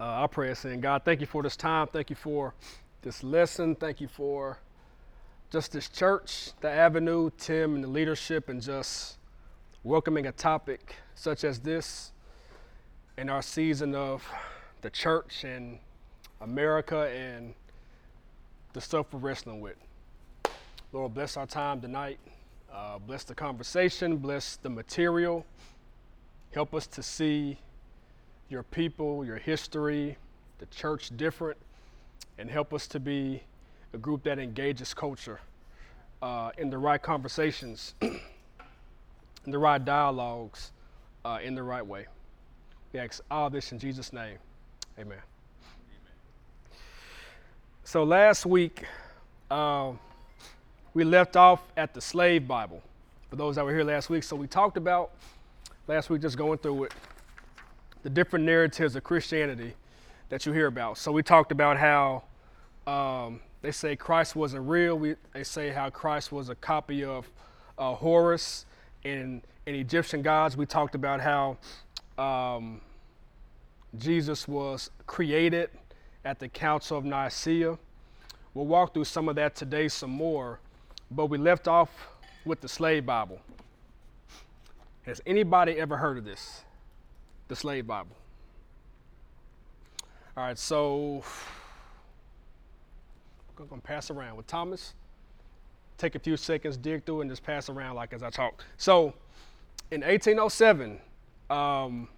Uh, pray us in. God, thank you for this time. Thank you for this lesson. Thank you for just this church, the avenue, Tim, and the leadership, and just welcoming a topic such as this in our season of the church and America and the stuff we're wrestling with. Lord, bless our time tonight. Uh, bless the conversation. Bless the material. Help us to see your people, your history, the church different, and help us to be a group that engages culture uh, in the right conversations, in the right dialogues, uh, in the right way. We ask all this in Jesus' name. Amen. So last week, uh, we left off at the slave Bible. For those that were here last week, so we talked about last week, just going through it, the different narratives of Christianity that you hear about. So we talked about how um, they say Christ wasn't real. We, they say how Christ was a copy of uh, Horus and, and Egyptian gods. We talked about how um, Jesus was created at the Council of Nicaea. We'll walk through some of that today, some more, but we left off with the slave Bible. Has anybody ever heard of this? The slave Bible. All right, so I'm to pass around with Thomas. Take a few seconds, dig through, and just pass around like as I talk. So, in 1807, um,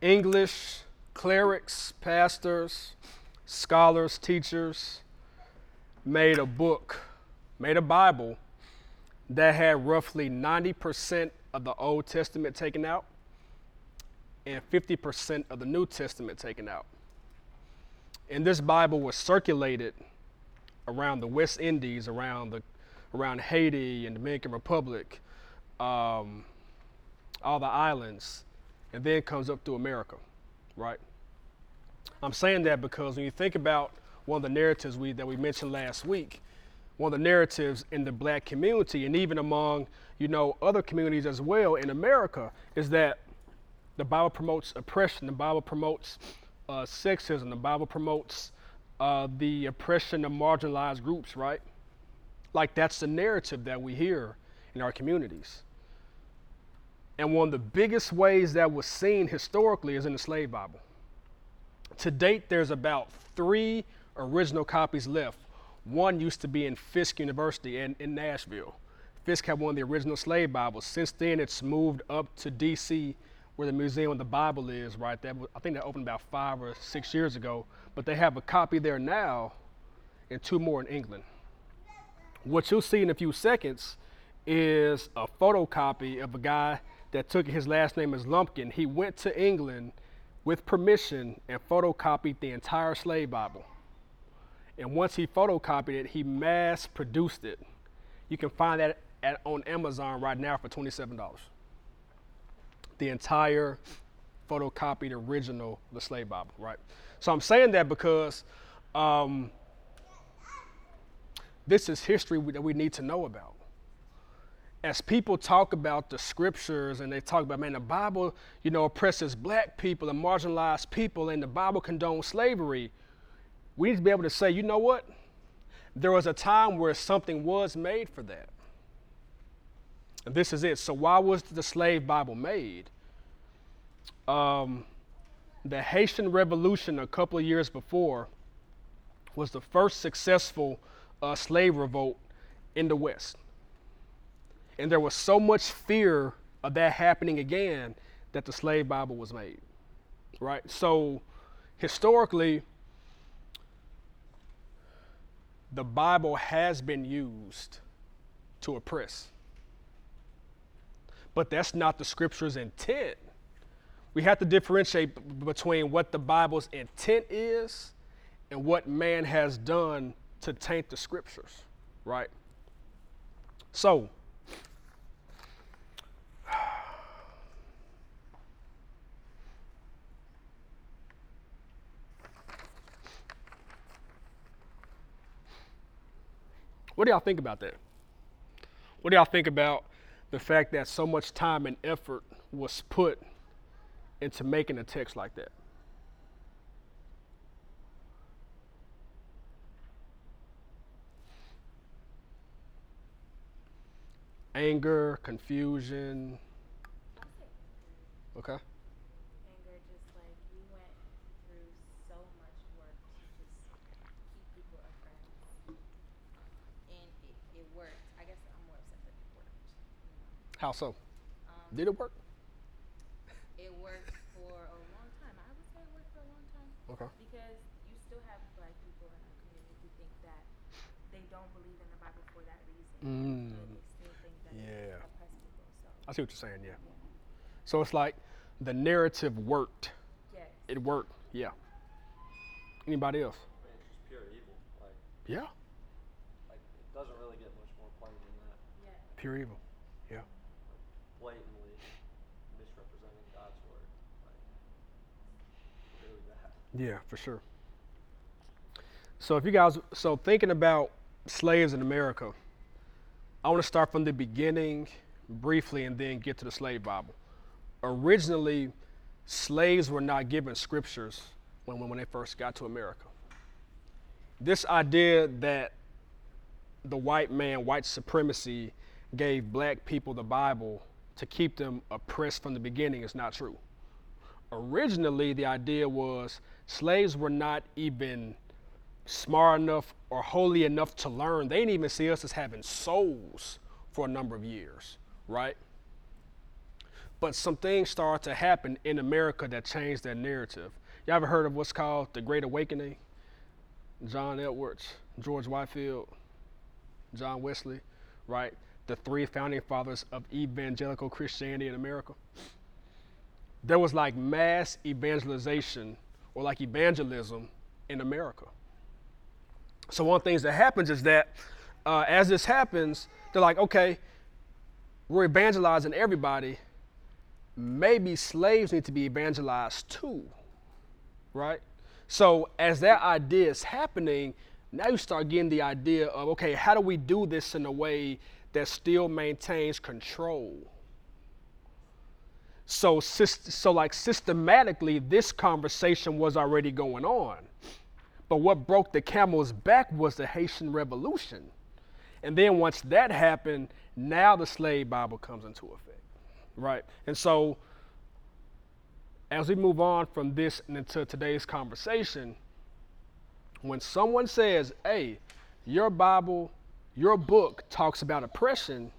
English clerics, pastors, scholars, teachers made a book, made a Bible that had roughly 90% of the Old Testament taken out and 50% of the New Testament taken out. And this Bible was circulated around the West Indies, around the around Haiti and Dominican Republic, um, all the islands, and then comes up through America, right? I'm saying that because when you think about one of the narratives we, that we mentioned last week, one of the narratives in the black community and even among you know other communities as well in America is that the Bible promotes oppression, the Bible promotes uh, sexism, the Bible promotes uh, the oppression of marginalized groups, right? Like that's the narrative that we hear in our communities. And one of the biggest ways that was seen historically is in the slave Bible. To date, there's about three original copies left. One used to be in Fisk University in, in Nashville. Fisk had one of the original slave Bibles. Since then, it's moved up to D.C., where the Museum of the Bible is, right? That I think that opened about five or six years ago. But they have a copy there now, and two more in England. What you'll see in a few seconds is a photocopy of a guy that took his last name as Lumpkin. He went to England with permission and photocopied the entire slave Bible. And once he photocopied it, he mass produced it. You can find that at, on Amazon right now for $27. The entire photocopied original the slave Bible, right? So I'm saying that because um, this is history that we need to know about. As people talk about the scriptures and they talk about, man, the Bible, you know, oppresses black people and marginalized people, and the Bible condones slavery, we need to be able to say, you know what? There was a time where something was made for that. And this is it. So, why was the slave Bible made? Um, the Haitian Revolution a couple of years before was the first successful uh, slave revolt in the West. And there was so much fear of that happening again that the slave Bible was made. Right? So, historically, the Bible has been used to oppress. But that's not the scripture's intent. We have to differentiate between what the Bible's intent is and what man has done to taint the scriptures, right? So, What do y'all think about that? What do y'all think about the fact that so much time and effort was put into making a text like that. Anger, confusion. Okay. How so? Um, Did it work? it worked for a long time. I would say it worked for a long time Okay. because you still have black people in our community who think that they don't believe in the Bible for that reason. Mm. They still think that Yeah. oppress people. So I see what you're saying, yeah. yeah. So it's like the narrative worked. Yes. It worked, yeah. Anybody else? I mean, it's just pure evil. Like, Yeah. like it doesn't really get much more plain than that. Yeah. Pure evil. Yeah. Blatantly misrepresenting God's word. Like, really bad. Yeah, for sure. So if you guys so thinking about slaves in America, I want to start from the beginning briefly and then get to the slave Bible. Originally, slaves were not given scriptures when, when they first got to America. This idea that the white man, white supremacy, gave black people the Bible to keep them oppressed from the beginning is not true originally the idea was slaves were not even smart enough or holy enough to learn. They didn't even see us as having souls for a number of years, right? But some things started to happen in America that changed that narrative. You all ever heard of what's called the Great Awakening? John Edwards, George Whitefield, John Wesley, right? The three founding fathers of evangelical Christianity in America there was like mass evangelization or like evangelism in America. So one of the things that happens is that uh, as this happens, they're like, okay, we're evangelizing everybody. Maybe slaves need to be evangelized too, right? So as that idea is happening, now you start getting the idea of, okay, how do we do this in a way that still maintains control? So, so like systematically, this conversation was already going on. But what broke the camel's back was the Haitian Revolution. And then once that happened, now the slave Bible comes into effect, right? And so, as we move on from this and into today's conversation, when someone says, hey, your Bible, your book talks about oppression,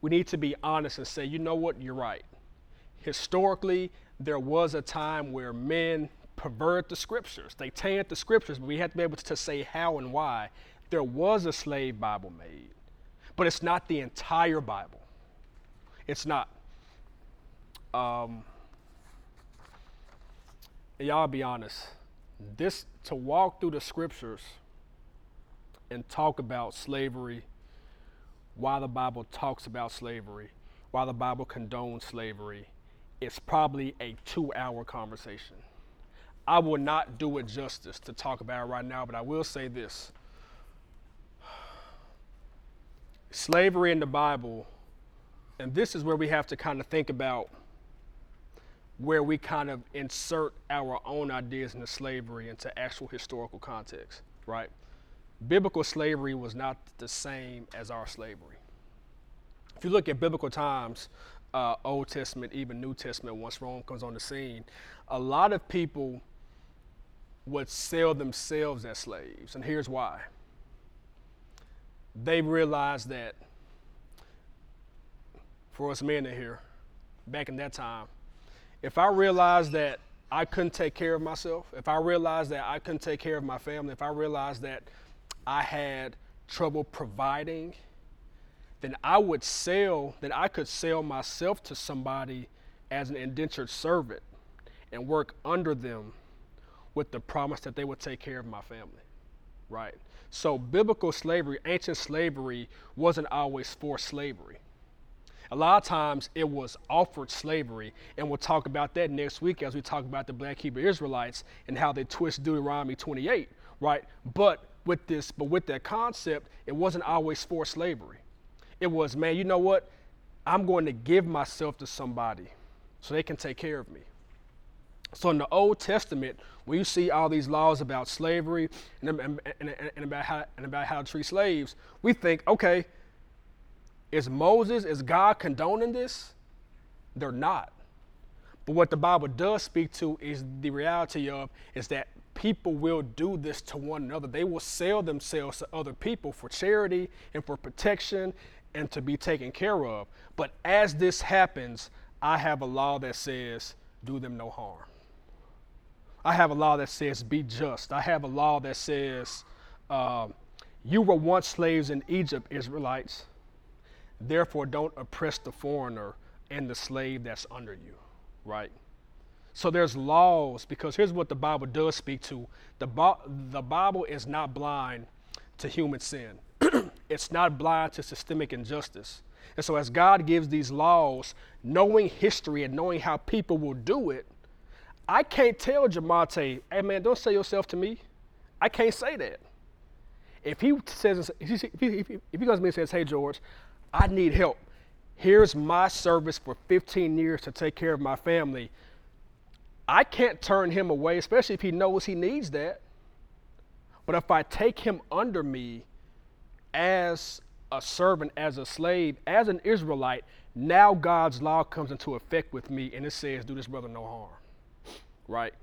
we need to be honest and say, you know what, you're right historically, there was a time where men perverted the scriptures. They tainted the scriptures, but we have to be able to say how and why. There was a slave Bible made, but it's not the entire Bible. It's not. Um, y'all be honest. This to walk through the scriptures and talk about slavery, why the Bible talks about slavery, why the Bible condones slavery, it's probably a two hour conversation. I will not do it justice to talk about it right now, but I will say this slavery in the Bible, and this is where we have to kind of think about where we kind of insert our own ideas into slavery into actual historical context, right? Biblical slavery was not the same as our slavery. If you look at biblical times, uh, Old Testament, even New Testament, once Rome comes on the scene, a lot of people would sell themselves as slaves. And here's why they realized that for us men in here, back in that time, if I realized that I couldn't take care of myself, if I realized that I couldn't take care of my family, if I realized that I had trouble providing, then I would sell, then I could sell myself to somebody as an indentured servant and work under them with the promise that they would take care of my family, right? So biblical slavery, ancient slavery, wasn't always forced slavery. A lot of times it was offered slavery, and we'll talk about that next week as we talk about the black Hebrew Israelites and how they twist Deuteronomy 28, right? But with this, but with that concept, it wasn't always forced slavery. It was, man, you know what? I'm going to give myself to somebody so they can take care of me. So in the Old Testament, when you see all these laws about slavery and, and, and, and about how, and about how to treat slaves, we think, okay, Is Moses, is God condoning this? They're not. But what the Bible does speak to is the reality of is that people will do this to one another. They will sell themselves to other people for charity and for protection and to be taken care of. But as this happens, I have a law that says, do them no harm. I have a law that says, be just. I have a law that says, uh, you were once slaves in Egypt, Israelites. Therefore, don't oppress the foreigner and the slave that's under you, right? So there's laws because here's what the Bible does speak to. The, the Bible is not blind to human sin. It's not blind to systemic injustice. And so as God gives these laws, knowing history and knowing how people will do it, I can't tell Jamonte, hey man, don't sell yourself to me. I can't say that. If he says, if he, if he, if he comes to me and says, hey George, I need help. Here's my service for 15 years to take care of my family. I can't turn him away, especially if he knows he needs that. But if I take him under me as a servant, as a slave, as an Israelite, now God's law comes into effect with me and it says, do this brother no harm. Right?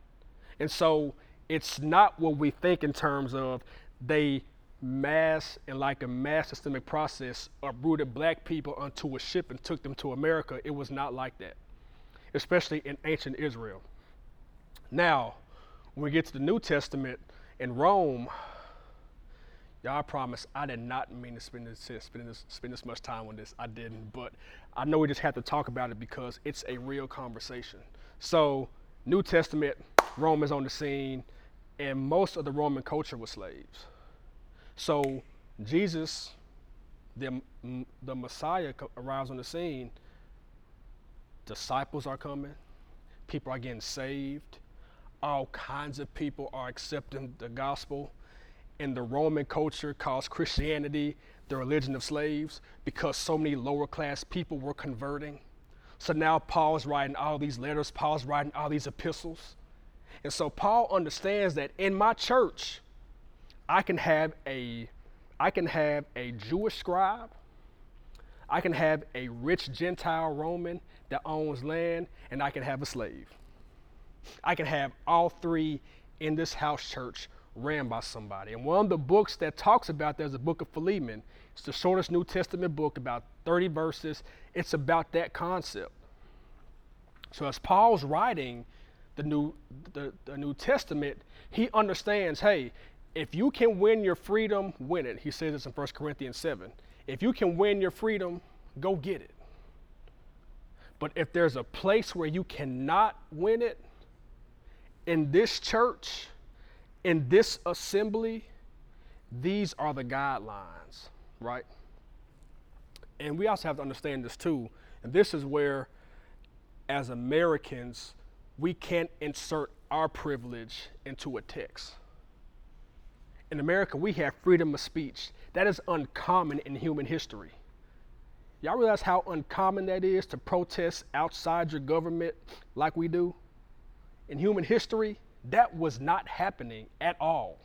And so it's not what we think in terms of they mass and like a mass systemic process uprooted black people onto a ship and took them to America. It was not like that, especially in ancient Israel. Now, when we get to the New Testament in Rome, y'all promise I did not mean to spend this, spend this, spend this much time on this. I didn't, but I know we just have to talk about it because it's a real conversation. So, New Testament, Rome is on the scene, and most of the Roman culture was slaves. So, Jesus, the, the Messiah, arrives on the scene. Disciples are coming, people are getting saved all kinds of people are accepting the gospel. And the Roman culture calls Christianity the religion of slaves because so many lower class people were converting. So now Paul's writing all these letters, Paul's writing all these epistles. And so Paul understands that in my church, I can have a I can have a Jewish scribe, I can have a rich Gentile Roman that owns land, and I can have a slave. I can have all three in this house church ran by somebody. And one of the books that talks about that is the book of Philemon. It's the shortest New Testament book, about 30 verses. It's about that concept. So as Paul's writing the New, the, the New Testament, he understands, hey, if you can win your freedom, win it. He says this in 1 Corinthians 7. If you can win your freedom, go get it. But if there's a place where you cannot win it, in this church, in this assembly, these are the guidelines, right? And we also have to understand this too. And this is where, as Americans, we can't insert our privilege into a text. In America, we have freedom of speech. That is uncommon in human history. Y'all realize how uncommon that is to protest outside your government like we do? in human history, that was not happening at all.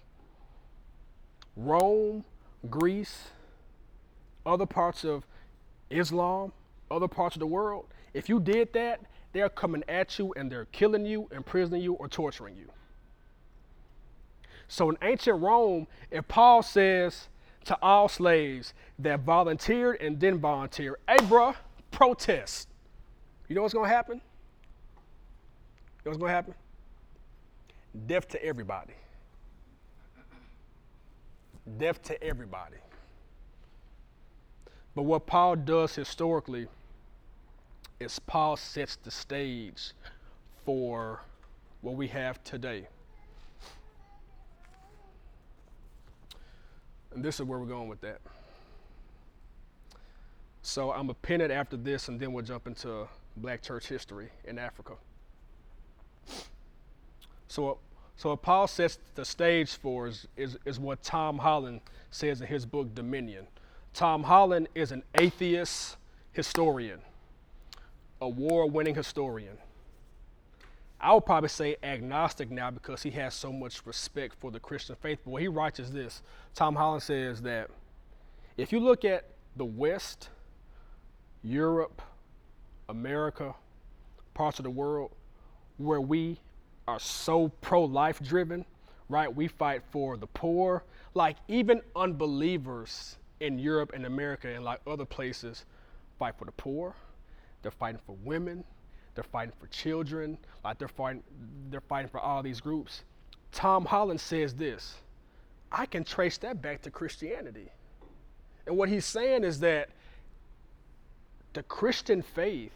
Rome, Greece, other parts of Islam, other parts of the world, if you did that, they're coming at you and they're killing you, imprisoning you, or torturing you. So in ancient Rome, if Paul says to all slaves that volunteered and didn't volunteer, hey, bruh, protest. You know what's going to happen? You know what's going to happen? Death to everybody. Death to everybody. But what Paul does historically is Paul sets the stage for what we have today. And this is where we're going with that. So I'm a pin it after this, and then we'll jump into black church history in Africa. So, so what Paul sets the stage for is, is, is what Tom Holland says in his book Dominion. Tom Holland is an atheist historian, a war winning historian. I would probably say agnostic now because he has so much respect for the Christian faith. But what he writes is this Tom Holland says that if you look at the West, Europe, America, parts of the world where we are so pro life driven, right? We fight for the poor. Like even unbelievers in Europe and America and like other places fight for the poor. They're fighting for women. They're fighting for children. Like they're fighting, they're fighting for all these groups. Tom Holland says this I can trace that back to Christianity. And what he's saying is that the Christian faith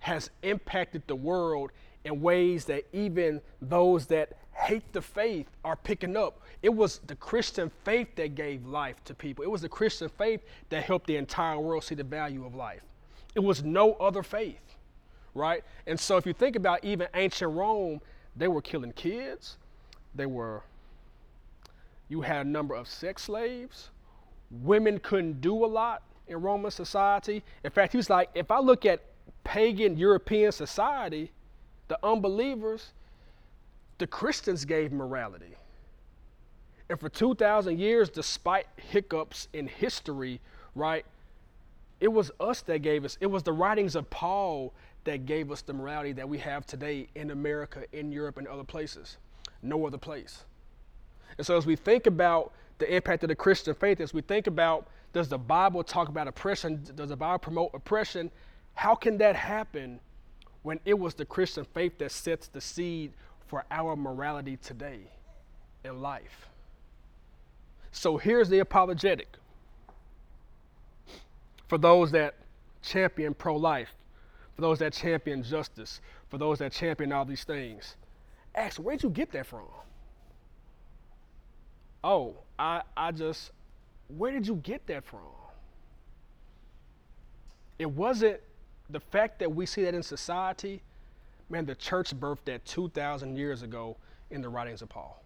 has impacted the world in ways that even those that hate the faith are picking up. It was the Christian faith that gave life to people. It was the Christian faith that helped the entire world see the value of life. It was no other faith, right? And so if you think about even ancient Rome, they were killing kids. They were you had a number of sex slaves. Women couldn't do a lot in Roman society. In fact, he was like, if I look at pagan European society, the unbelievers, the Christians gave morality. And for 2,000 years, despite hiccups in history, right, it was us that gave us, it was the writings of Paul that gave us the morality that we have today in America, in Europe, and other places. No other place. And so as we think about the impact of the Christian faith, as we think about does the Bible talk about oppression? Does the Bible promote oppression? How can that happen when it was the Christian faith that sets the seed for our morality today in life? So here's the apologetic for those that champion pro life, for those that champion justice, for those that champion all these things. Ask, where'd you get that from? Oh, I, I just, where did you get that from? It wasn't the fact that we see that in society, man, the church birthed that 2,000 years ago in the writings of Paul.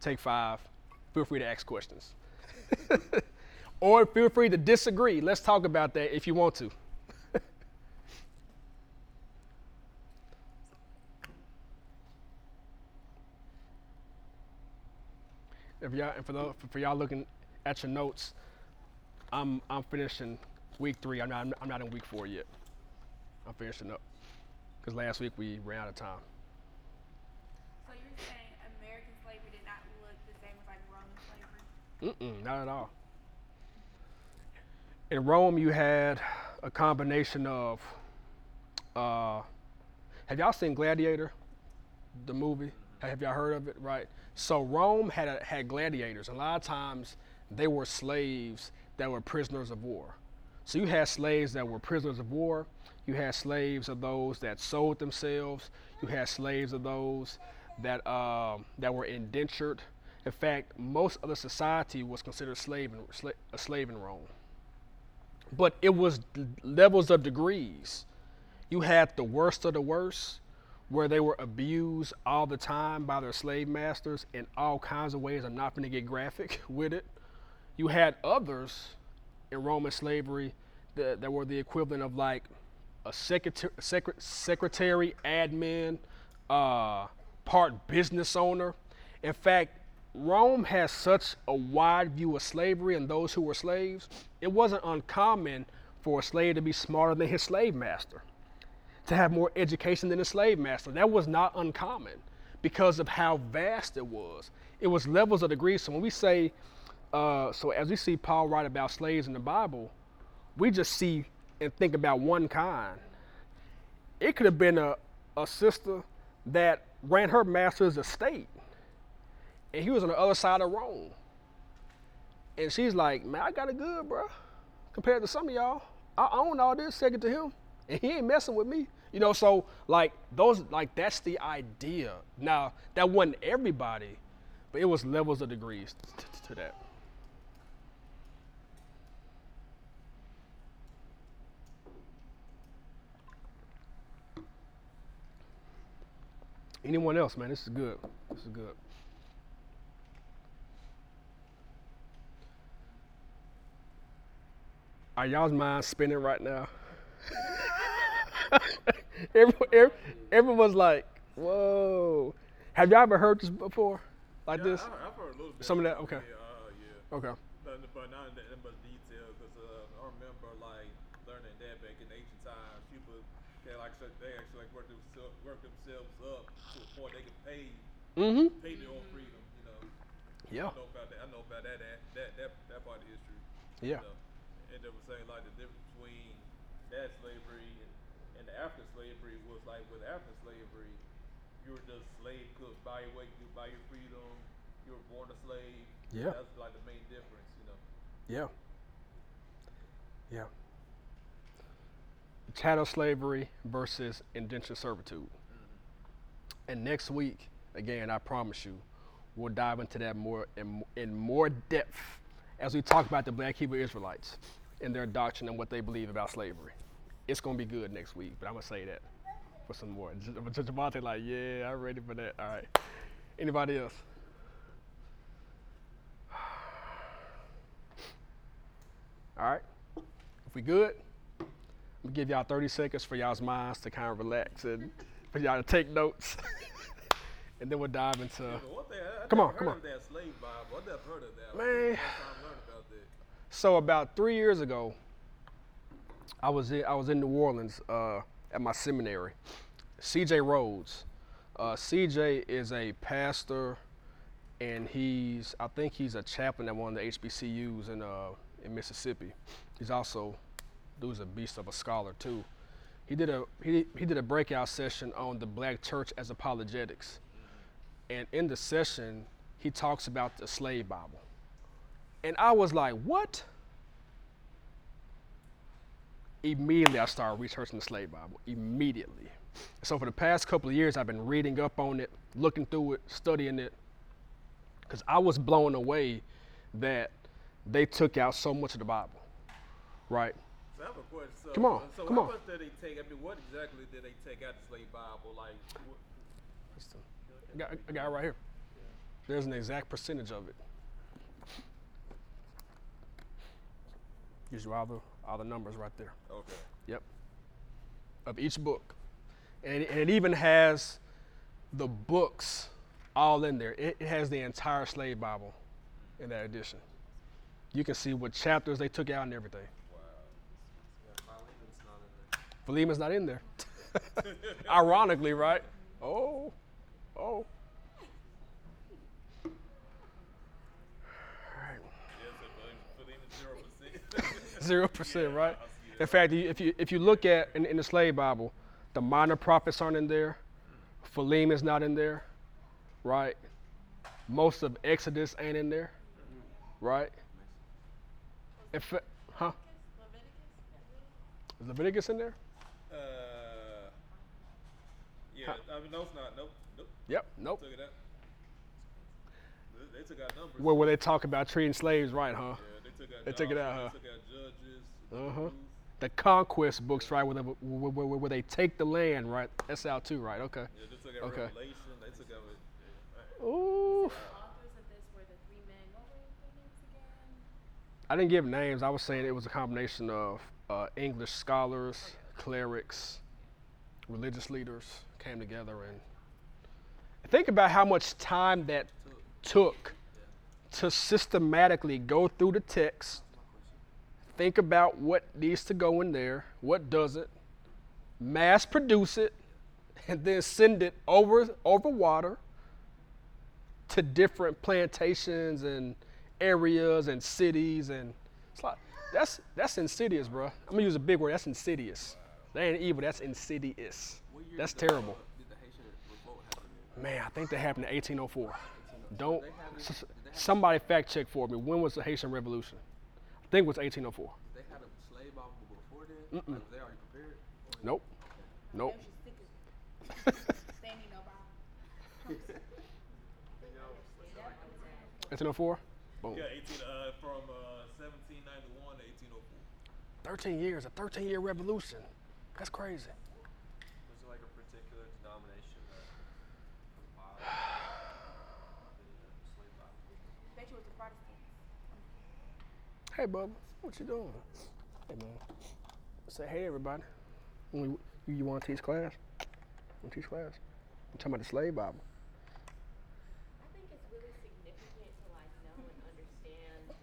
Take five. Feel free to ask questions. or feel free to disagree. Let's talk about that if you want to. if y'all and for for y'all looking at your notes, I'm I'm finishing week three. I'm not I'm not in week four yet. I'm finishing up because last week we ran out of time. So you're saying American slavery did not look the same as like Roman slavery? Mm-mm, not at all. In Rome, you had a combination of. Uh, have y'all seen Gladiator, the movie? Have y'all heard of it? Right. So Rome had a, had gladiators. A lot of times, they were slaves that were prisoners of war. So you had slaves that were prisoners of war. You had slaves of those that sold themselves. You had slaves of those that um, that were indentured. In fact, most of the society was considered slave in, a slave in Rome. But it was levels of degrees. You had the worst of the worst, where they were abused all the time by their slave masters in all kinds of ways. I'm not going to get graphic with it. You had others in Roman slavery that, that were the equivalent of like a secretary, secret, secretary admin, uh, part business owner. In fact, Rome has such a wide view of slavery and those who were slaves, it wasn't uncommon for a slave to be smarter than his slave master, to have more education than a slave master. That was not uncommon because of how vast it was. It was levels of degrees. So when we say, uh, so as we see Paul write about slaves in the Bible, we just see and think about one kind. It could have been a, a sister that ran her master's estate, and he was on the other side of Rome. And she's like, man, I got it good, bro. Compared to some of y'all, I own all this, second to him, and he ain't messing with me. You know, so like those, like that's the idea. Now that wasn't everybody, but it was levels of degrees to that. Anyone else, man? This is good. This is good. Are y'all's minds spinning right now? Everyone, every, everyone's like, "Whoa!" Have y'all ever heard this before, like Yeah, this? I, I've heard a little bit. Some of that, okay. Yeah, Okay. But, but not in that much detail, because uh, I remember like learning that back in ancient times, people they like they actually like work themselves work themselves up point they can pay Mm-hmm. pay their own freedom. You know. Yeah. I know about that. I know about that that that that, that part of history. Yeah. You know? And they were saying like the difference between that slavery and, and the African slavery was like with African slavery, you were just slave could buy your way, you buy your freedom. You were born a slave. Yeah. That's like the main difference. You know. Yeah. Yeah. Chattel slavery versus indentured servitude. And next week, again, I promise you, we'll dive into that more in, in more depth as we talk about the Black Hebrew Israelites and their doctrine and what they believe about slavery. It's gonna be good next week, but I'm gonna say that for some more. Javante, like, yeah, I'm ready for that. All right. Anybody else? All right. If we good, I'm gonna give y'all 30 seconds for y'all's minds to kind of relax and for y'all to take notes. and then we'll dive into. Yeah, but thing, I, I Come on, come on. of that slave Bible. I never heard of that. Man. First time I learned about. So about three years ago, I was in, I was in New Orleans uh, at my seminary. C.J. Rhodes. Uh, C.J. is a pastor, and he's I think he's a chaplain at one of the HBCUs in uh, in Mississippi. He's also dude's a beast of a scholar too. He did a he, he did a breakout session on the black church as apologetics, and in the session he talks about the slave Bible. And I was like, what? Immediately, I started researching the slave Bible. Immediately. So, for the past couple of years, I've been reading up on it, looking through it, studying it, because I was blown away that they took out so much of the Bible, right? So I have a question. So, Come on, uh, So come how on. much did they take? I mean, what exactly did they take out the slave Bible? Like, what, I got, I got it right here. There's an exact percentage of it. Gives you all the, all the numbers right there. okay. Yep. Of each book. And, and it even has the books all in there. It, it has the entire slave Bible in that edition. You can see what chapters they took out and everything. Yeah, Philemon's not in there. Philemon's not in there. Ironically, right? Oh, oh. Yeah, so for, for zero percent. Zero percent, right? In fact, if you if you look at in, in the slave Bible, the minor prophets aren't in there. Philemon's not in there, right? Most of Exodus ain't in there, right? In fa- huh? Is Leviticus in there? Uh, yeah. I mean, no, it's not. Nope. Nope. Yep. Nope. Took it out. They, they took out numbers. Where where they talk about treating slaves right, huh? yeah, they took out. They took it out, huh? They took out judges. Uh-huh. The conquest books, right? Where, they, where, where, where they take the land, right? That's out too, right? Okay. Yeah, they took out Okay. Revelation. They took out. Yeah, Ooh. authors of this were the three men. What were their names again? I didn't give names. I was saying it was a combination of uh, English scholars, clerics, religious leaders came together and think about how much time that took to systematically go through the text, think about what needs to go in there, what doesn't, mass produce it, and then send it over over water to different plantations and areas and cities and it's like that's that's insidious, bro. I'm gonna use a big word. That's insidious. That ain't evil. That's insidious. That's terrible. uh, the Haitian revolt happen? Man, I think that happened in 1804. Don't They have it- s- did they have- somebody fact check for me. When was the Haitian Revolution? I think it was 1804. They had a slave Bible before then. Like, they already prepared? Nope. Nope. They was just stickers. they ain't need no 1804. Boom. Yeah, 18 uh, from uh, 1791 to 1804. 13 years. A 13 year revolution. That's crazy. Was it like a particular denomination that compiled the slave Bible? Bet you it was the Protestants. Hey, Bubba. What you doing? Hey, man. Say hey, everybody. You, you want to teach class? Want to teach class? I'm talking about the slave Bible. I think it's really significant to like know and understand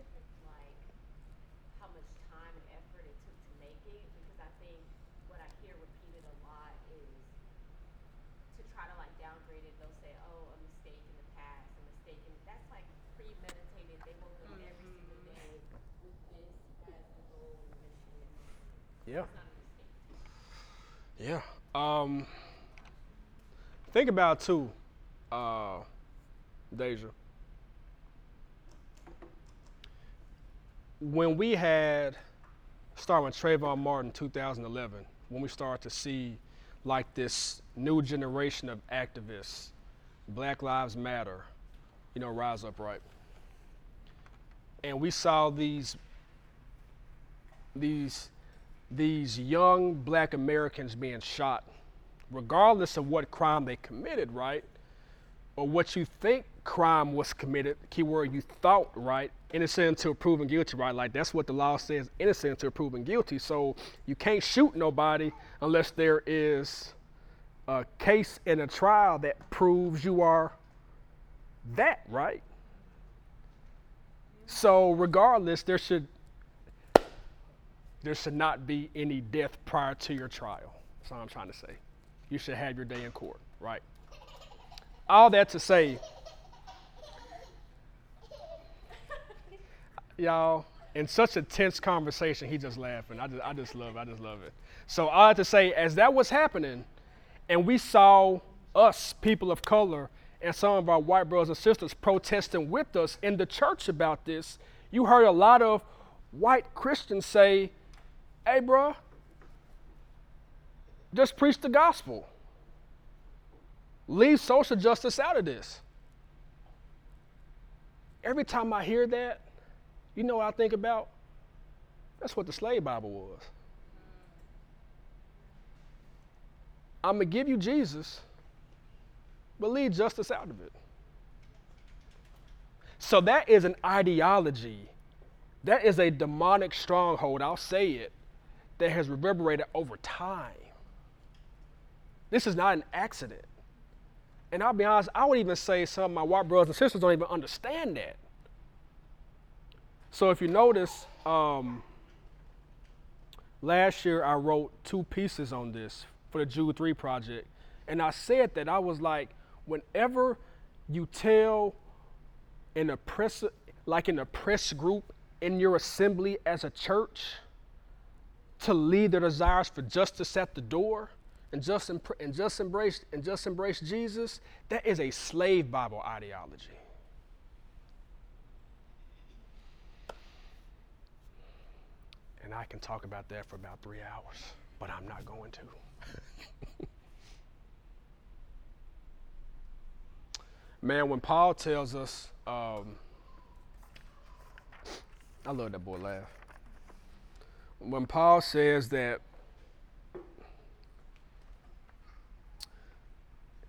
try to like downgrade it, they'll say, "Oh, a mistake in the past, a mistake in that's like premeditated. They woke up every single day with this as the goal and mission. Yeah. It's not a mistake." Yeah. Um, think about too, uh, Deja. When we had starting with Trayvon Martin 2011, when we started to see like this new generation of activists, Black Lives Matter, you know, rise up right. And we saw these these these young black Americans being shot, regardless of what crime they committed, right? Or what you think crime was committed, keyword you thought, right? Innocent until proven guilty, right? Like that's what the law says, innocent until proven guilty. So you can't shoot nobody unless there is a case in a trial that proves you are that, right? So regardless, there should there should not be any death prior to your trial. That's all I'm trying to say. You should have your day in court, right? All that to say, y'all, in such a tense conversation, he just laughing. I just, I just love it. I just love it. So all that to say, as that was happening, and we saw us, people of color, and some of our white brothers and sisters protesting with us in the church about this, you heard a lot of white Christians say, hey, bruh, just preach the gospel. Leave social justice out of this. Every time I hear that, you know what I think about? That's what the slave Bible was. I'm going to give you Jesus, but leave justice out of it. So that is an ideology. That is a demonic stronghold, I'll say it, that has reverberated over time. This is not an accident. And I'll be honest, I would even say some of my white brothers and sisters don't even understand that. So if you notice, um, last year I wrote two pieces on this for the Jude 3 project. And I said that I was like, whenever you tell an oppressor, like an oppressed group in your assembly as a church, to leave their desires for justice at the door and just, and just embrace and just embrace Jesus, that is a slave Bible ideology. And I can talk about that for about three hours, but I'm not going to. Man, when Paul tells us, um, I love that boy laugh. When Paul says that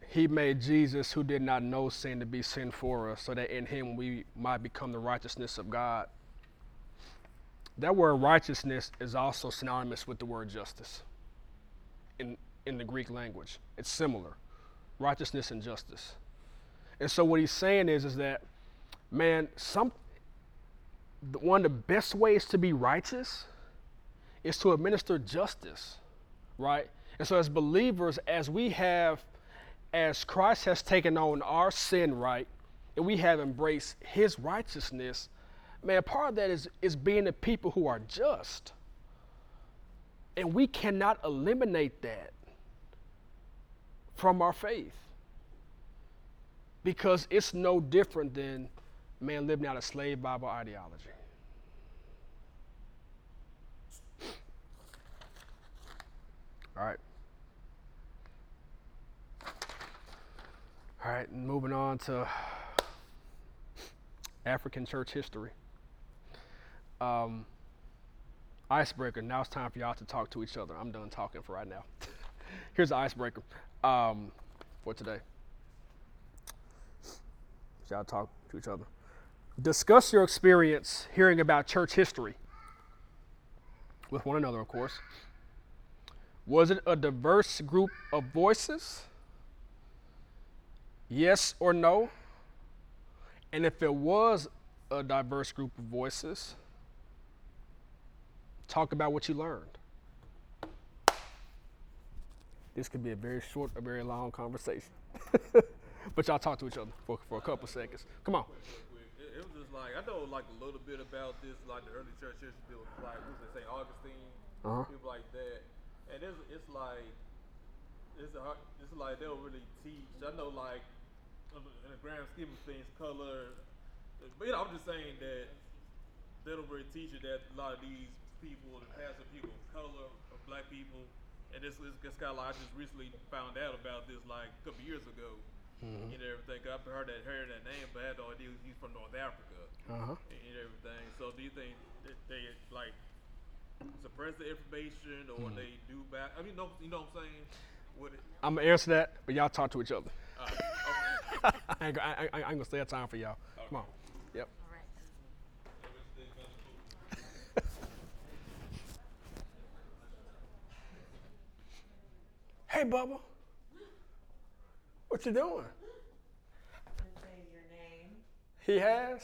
he made Jesus, who did not know sin, to be sin for us, so that in him we might become the righteousness of God. That word righteousness is also synonymous with the word justice in, in the Greek language. It's similar righteousness and justice. And so what he's saying is, is that, man, some one of the best ways to be righteous is to administer justice, right? And so as believers, as we have, as Christ has taken on our sin, right, and we have embraced his righteousness, man, part of that is, is being the people who are just. And we cannot eliminate that from our faith because it's no different than man living out a slave Bible ideology. All right. All right, moving on to African church history. Um, icebreaker. Now it's time for y'all to talk to each other. I'm done talking for right now. Here's the icebreaker um, for today. Y'all talk to each other. Discuss your experience hearing about church history with one another, of course. Was it a diverse group of voices? Yes or no? And if it was a diverse group of voices, talk about what you learned. This could be a very short, a very long conversation. but y'all talk to each other for, for a couple seconds. Come on. It, it was just like I know like a little bit about this, like the early church history, like who's it, Saint Augustine, Uh-huh. people like that, and it's it's like it's a, hard- it's like they don't really teach. I know like in the- in the grand scheme of things, color, but you know I'm just saying that they don't really teach you that a lot of these people, the past of people of color of black people, and this is it's kind of like I just recently found out about this like a couple years ago. Mm-hmm. And everything. I've heard that heard that name, but I had no idea he's from North Africa Uh huh. and, and everything. So do you think that they like suppress the information or Mm-hmm. they do back? I mean, no, you know what I'm saying? Would it? I'm gonna answer that, but y'all talk to each other. Uh, okay. I ain't, I, I, I ain't gonna stay at time for y'all. Come on. Yep. All right. Hey, Bubba. What you doing? Say your name. He has.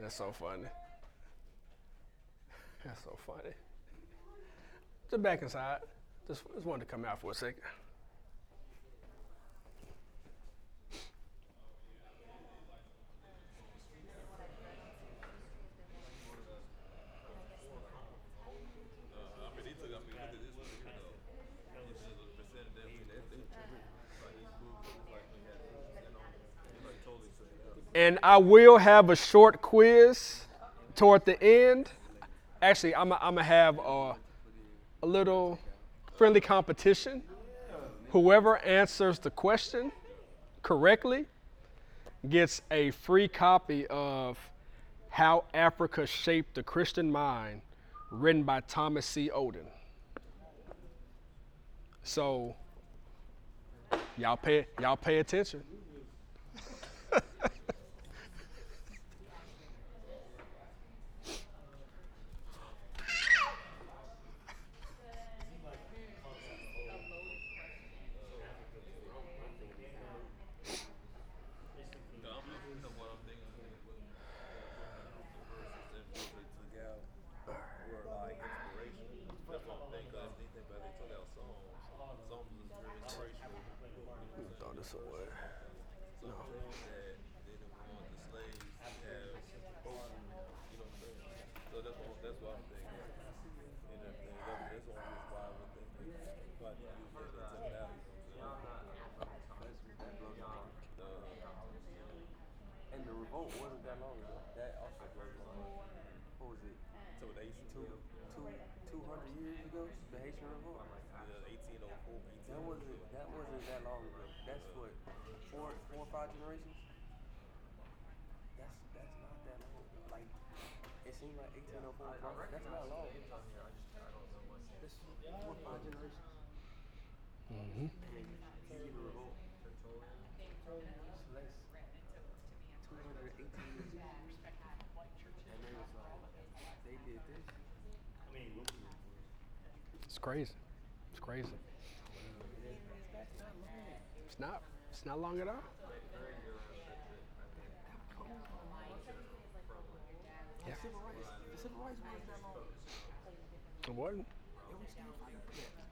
That's so funny. That's so funny. Just back inside. Just, just wanted to come out for a second. Uh, I mean, they took. I mean, look at this one. You know, this is a percentage that we that they took. Like these groups, it's like we had, you know, you like totally took it out. And I will have a short quiz toward the end. Actually, I'm going to have a, a little friendly competition. Whoever answers the question correctly gets a free copy of How Africa Shaped the Christian Mind, written by Thomas C. Oden. So, y'all pay, y'all pay attention. No, I'm just, you know, what I'm thinking. I'm thinking with, uh, the verses and what they took out were like inspiration. That's what I'm thinking. 'cause they think about it, they took out songs. Songs was very inspirational. You know what I'm saying? Throw this away. Some things that they didn't want the slaves to have over, you know what I'm thinking. And the revolt wasn't that long ago. That also my mind. What was it? so the Haitian Two, two, two hundred years ago? The Haitian revolt? Yeah, 1804, That wasn't, that wasn't that long ago. That's what, four, four or five generations? That's, that's not that long. Like, it seems like eighteen oh four, that's not long. That's four or five generations. Mm-hmm. And you get a revolt. So that's two hundred eighteen years. And they was like, they did this. It's crazy. It's crazy. It's not. It's not long at all. Yeah.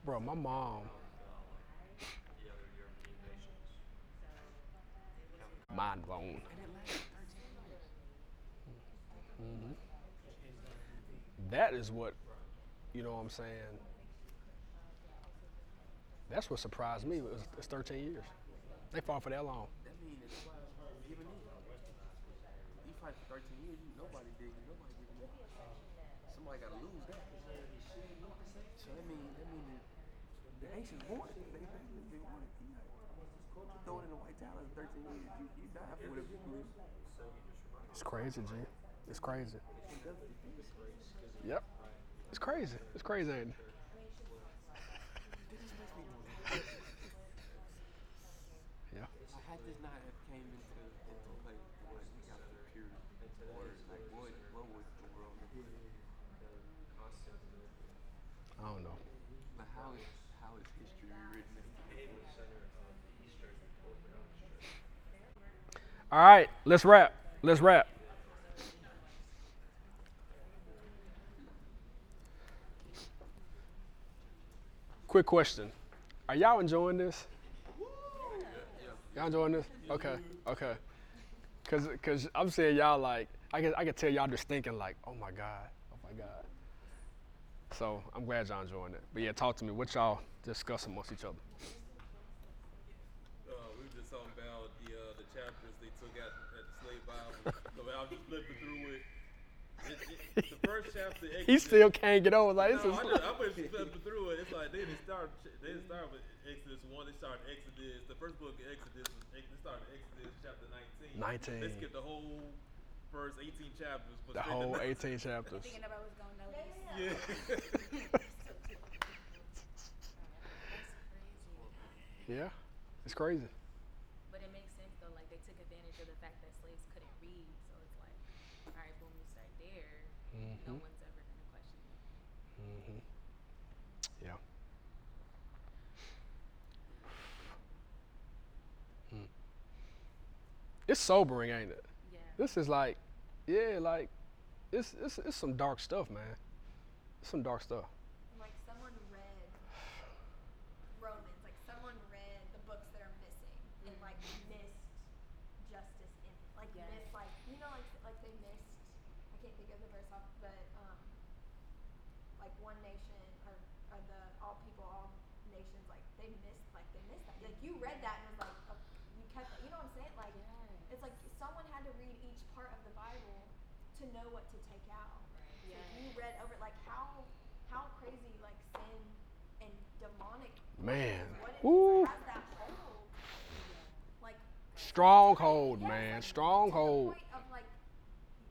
Bro, my mom. Mind blown. And it lasted 13 years. That is what, you know what I'm saying? That's what surprised me. It was it's 13 years. They fought for that long. That means that nobody's giving in. You fight for 13 years, you, nobody digging, nobody giving in. Somebody got to lose that. So that means that mean that the ancients wanted it. They, they, they wanted it. You throw it in the White Tower in 13 years, you, you die for whatever you believe. It's crazy, G. It's crazy. It doesn't think it's crazy. Yep. It's crazy. It's crazy, ain't it? This just makes me Yeah. Like, had this not have came into into play, like we got the pure word, like what what would the world look like? I don't know. But how is how is history rewritten? All right, let's wrap. Let's wrap. quick question. Are y'all enjoying this? Y'all enjoying this? Okay, okay. Cause, cause I'm saying y'all like, I can, I can tell y'all just thinking like, oh my God, oh my God. So I'm glad y'all enjoying it. But yeah, talk to me. What y'all discuss amongst each other? Uh, we were just talking about the uh, the chapters they took at, at the slave Bible. so I was just flipping through it. It, it, the first chapter. He still can't get over. Like, this No, is I just, I was just flipping through it. It's like they didn't start. They didn't start with Exodus one. They started Exodus. The first book of Exodus. Was, they started Exodus chapter nineteen. 19. They skipped the whole first eighteen chapters. But the whole to 18 chapters. Thinking nobody was gonna know this. Yeah. That's. Yeah, it's crazy. But it makes sense though, like they took advantage of the fact that slaves couldn't read, so it's like, all right, boom, you start there. No Mhm. one's ever gonna question you. hmm Yeah. Hmm. It's sobering, ain't it? Yeah. This is like, yeah, like, it's it's it's some dark stuff, man. It's some dark stuff. Like someone read Romans, like someone read the books that are missing and like missed justice in like Yes. missed like you know like like they missed I can't think of the verse off but um like one nation or, or the all people all nations like they missed like they missed that like you read that and was like oh, you kept you know what I'm saying like Yes. it's like someone had to read each part of the Bible to know what to take out. So you Yes. read over like how how crazy like sin and demonic Man. what Woo. has that hold. Like Stronghold, man. Stronghold. To the point of like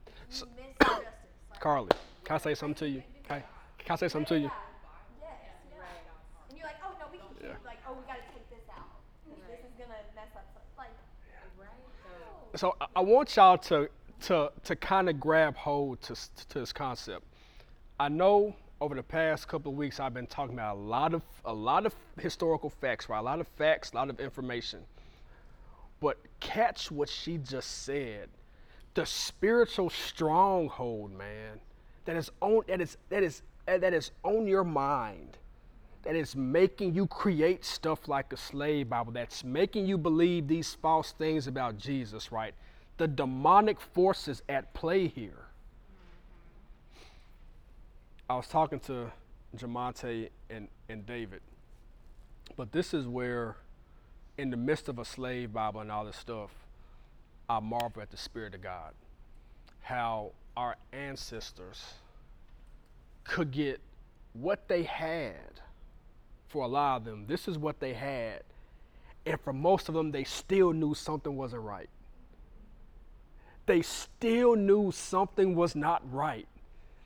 you So- miss justice. Like, Carly, can I say something to you? Can, can I say something to you? Yeah, Yes, yeah. And you're like, oh no, we can keep Yeah. like, oh we gotta take this out. This is gonna mess up some- like Right. So So I, I want y'all to to to kind of grab hold to to this concept. I know over the past couple of weeks I've been talking about a lot of a lot of historical facts, right? A lot of facts, a lot of information. But catch what she just said. The spiritual stronghold, man, that is on that is that is that is on your mind that is making you create stuff like a slave Bible, that's making you believe these false things about Jesus, right? The demonic forces at play here. I was talking to Jamonte and, and David, but this is where, in the midst of a slave Bible and all this stuff, I marvel at the Spirit of God. How our ancestors could get what they had for a lot of them. This is what they had. And for most of them, they still knew something wasn't right. They still knew something was not right.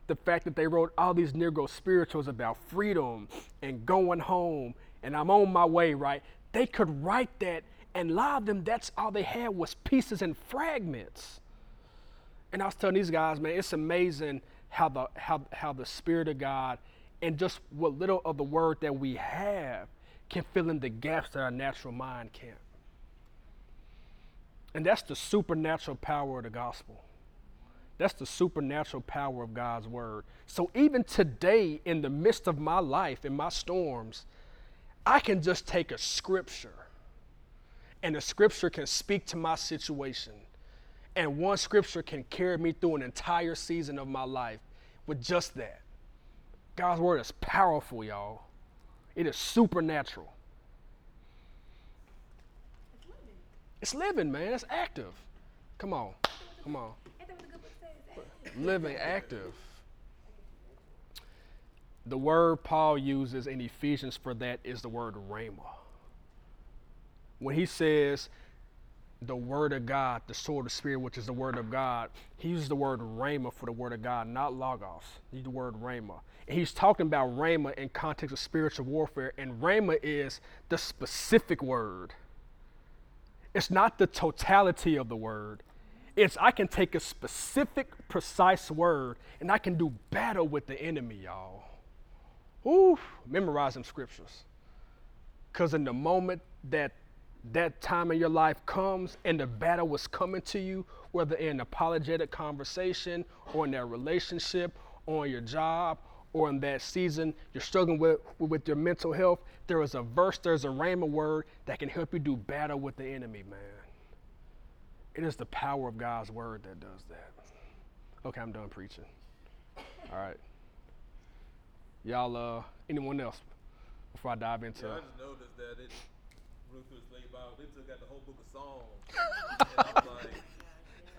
The fact that they wrote all these Negro spirituals about freedom and going home and I'm on my way, right? They could write that, and a lot of them, that's all they had was pieces and fragments. And I was telling these guys, man, it's amazing how the how how the Spirit of God and just what little of the word that we have can fill in the gaps that our natural mind can't. And that's the supernatural power of the gospel. That's the supernatural power of God's word. So even today, in the midst of my life, in my storms, I can just take a scripture, and the scripture can speak to my situation. And one scripture can carry me through an entire season of my life with just that. God's word is powerful, y'all. It is supernatural. it's living. It's living, man. It's active. Come on. Come on. Ain't that what the good book says? Living active. The word Paul uses in Ephesians for that is the word rhema. When he says the word of God, the sword of spirit, which is the word of God, he uses the word rhema for the word of God, not logos. He uses the word rhema. And he's talking about rhema in context of spiritual warfare, and rhema is the specific word. It's not the totality of the word. It's I can take a specific, precise word and I can do battle with the enemy, y'all. Ooh, memorize them scriptures. Because in the moment that that time in your life comes and the battle was coming to you, whether in apologetic conversation or in that relationship or on your job or in that season you're struggling with, with your mental health, there is a verse, there's a rhema word that can help you do battle with the enemy, man. It is the power of God's word that does that. Okay, I'm done preaching. All right. Y'all, uh, anyone else before I dive into Yeah, I just noticed that it Ruth was slave Bible. They took out the whole book of Psalms. and I'm like,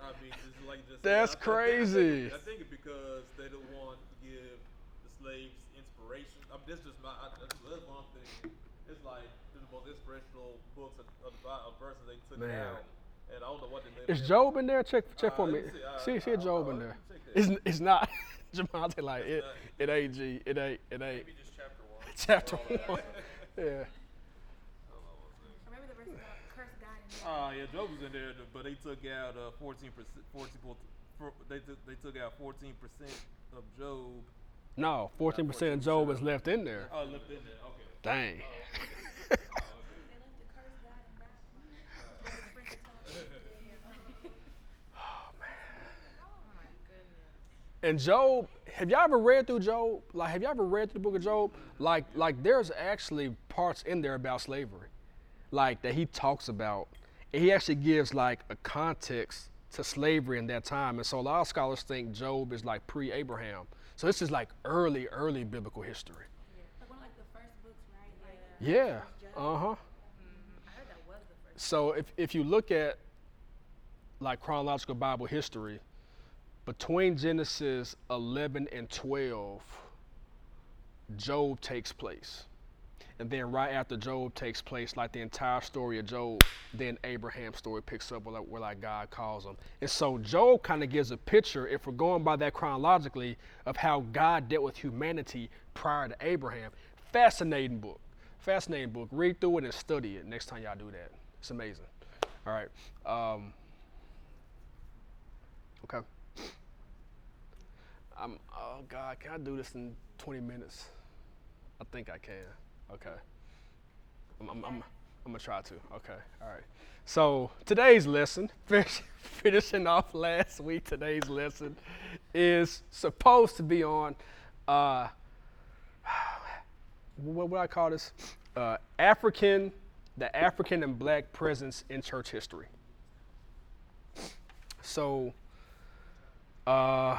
I mean, just like just said, That's I- I think- crazy. I think it's because they don't want to give the slaves inspiration. I mean, this just my I, that's, that's one thing. It's like this is the most inspirational books of, of the Bible verses they took Man. out. And I don't know what they made. Is of it. Job in there? Check check Uh, for me. me see. Uh, See see I a don't Job know. in there. me check that. It's it's not. Jamonte like it. It ain't G. It ain't. It ain't. Maybe just chapter one. Chapter one. Yeah. Or maybe the verse about curse God and Oh yeah, Job was in there, but they took out uh, 14 percent. 14 they took they took out 14 percent of Job. No, fourteen percent of Job is left in there. Oh, left in there. Okay. Dang. They left the curse God and God. But the prince of tongues. Oh my goodness. And Job, have y'all ever read through Job? Like, have y'all ever read through the book of Job? Like, like there's actually parts in there about slavery, like that he talks about, and he actually gives like a context to slavery in that time. And so a lot of scholars think Job is like pre-Abraham. So this is like early, early biblical history. Like like books, right? Like, Yeah. Uh huh. I heard that was the first. So if, if you look at like chronological Bible history, between Genesis 11 and 12, Job takes place. And then right after Job takes place, like the entire story of Job, then Abraham's story picks up where like, where like God calls him. And so Job kind of gives a picture, if we're going by that chronologically, of how God dealt with humanity prior to Abraham. Fascinating book. Fascinating book. Read through it and study it next time y'all do that. It's amazing. All right. Um, okay. I'm, oh God, can I do this in 20 minutes? I think I can. Okay. I'm, I'm, I'm, I'm gonna try to. Okay. All right. So today's lesson, finish, finishing off last week, today's lesson is supposed to be on, uh, what would I call this? Uh, African, the African and black presence in church history. So, uh,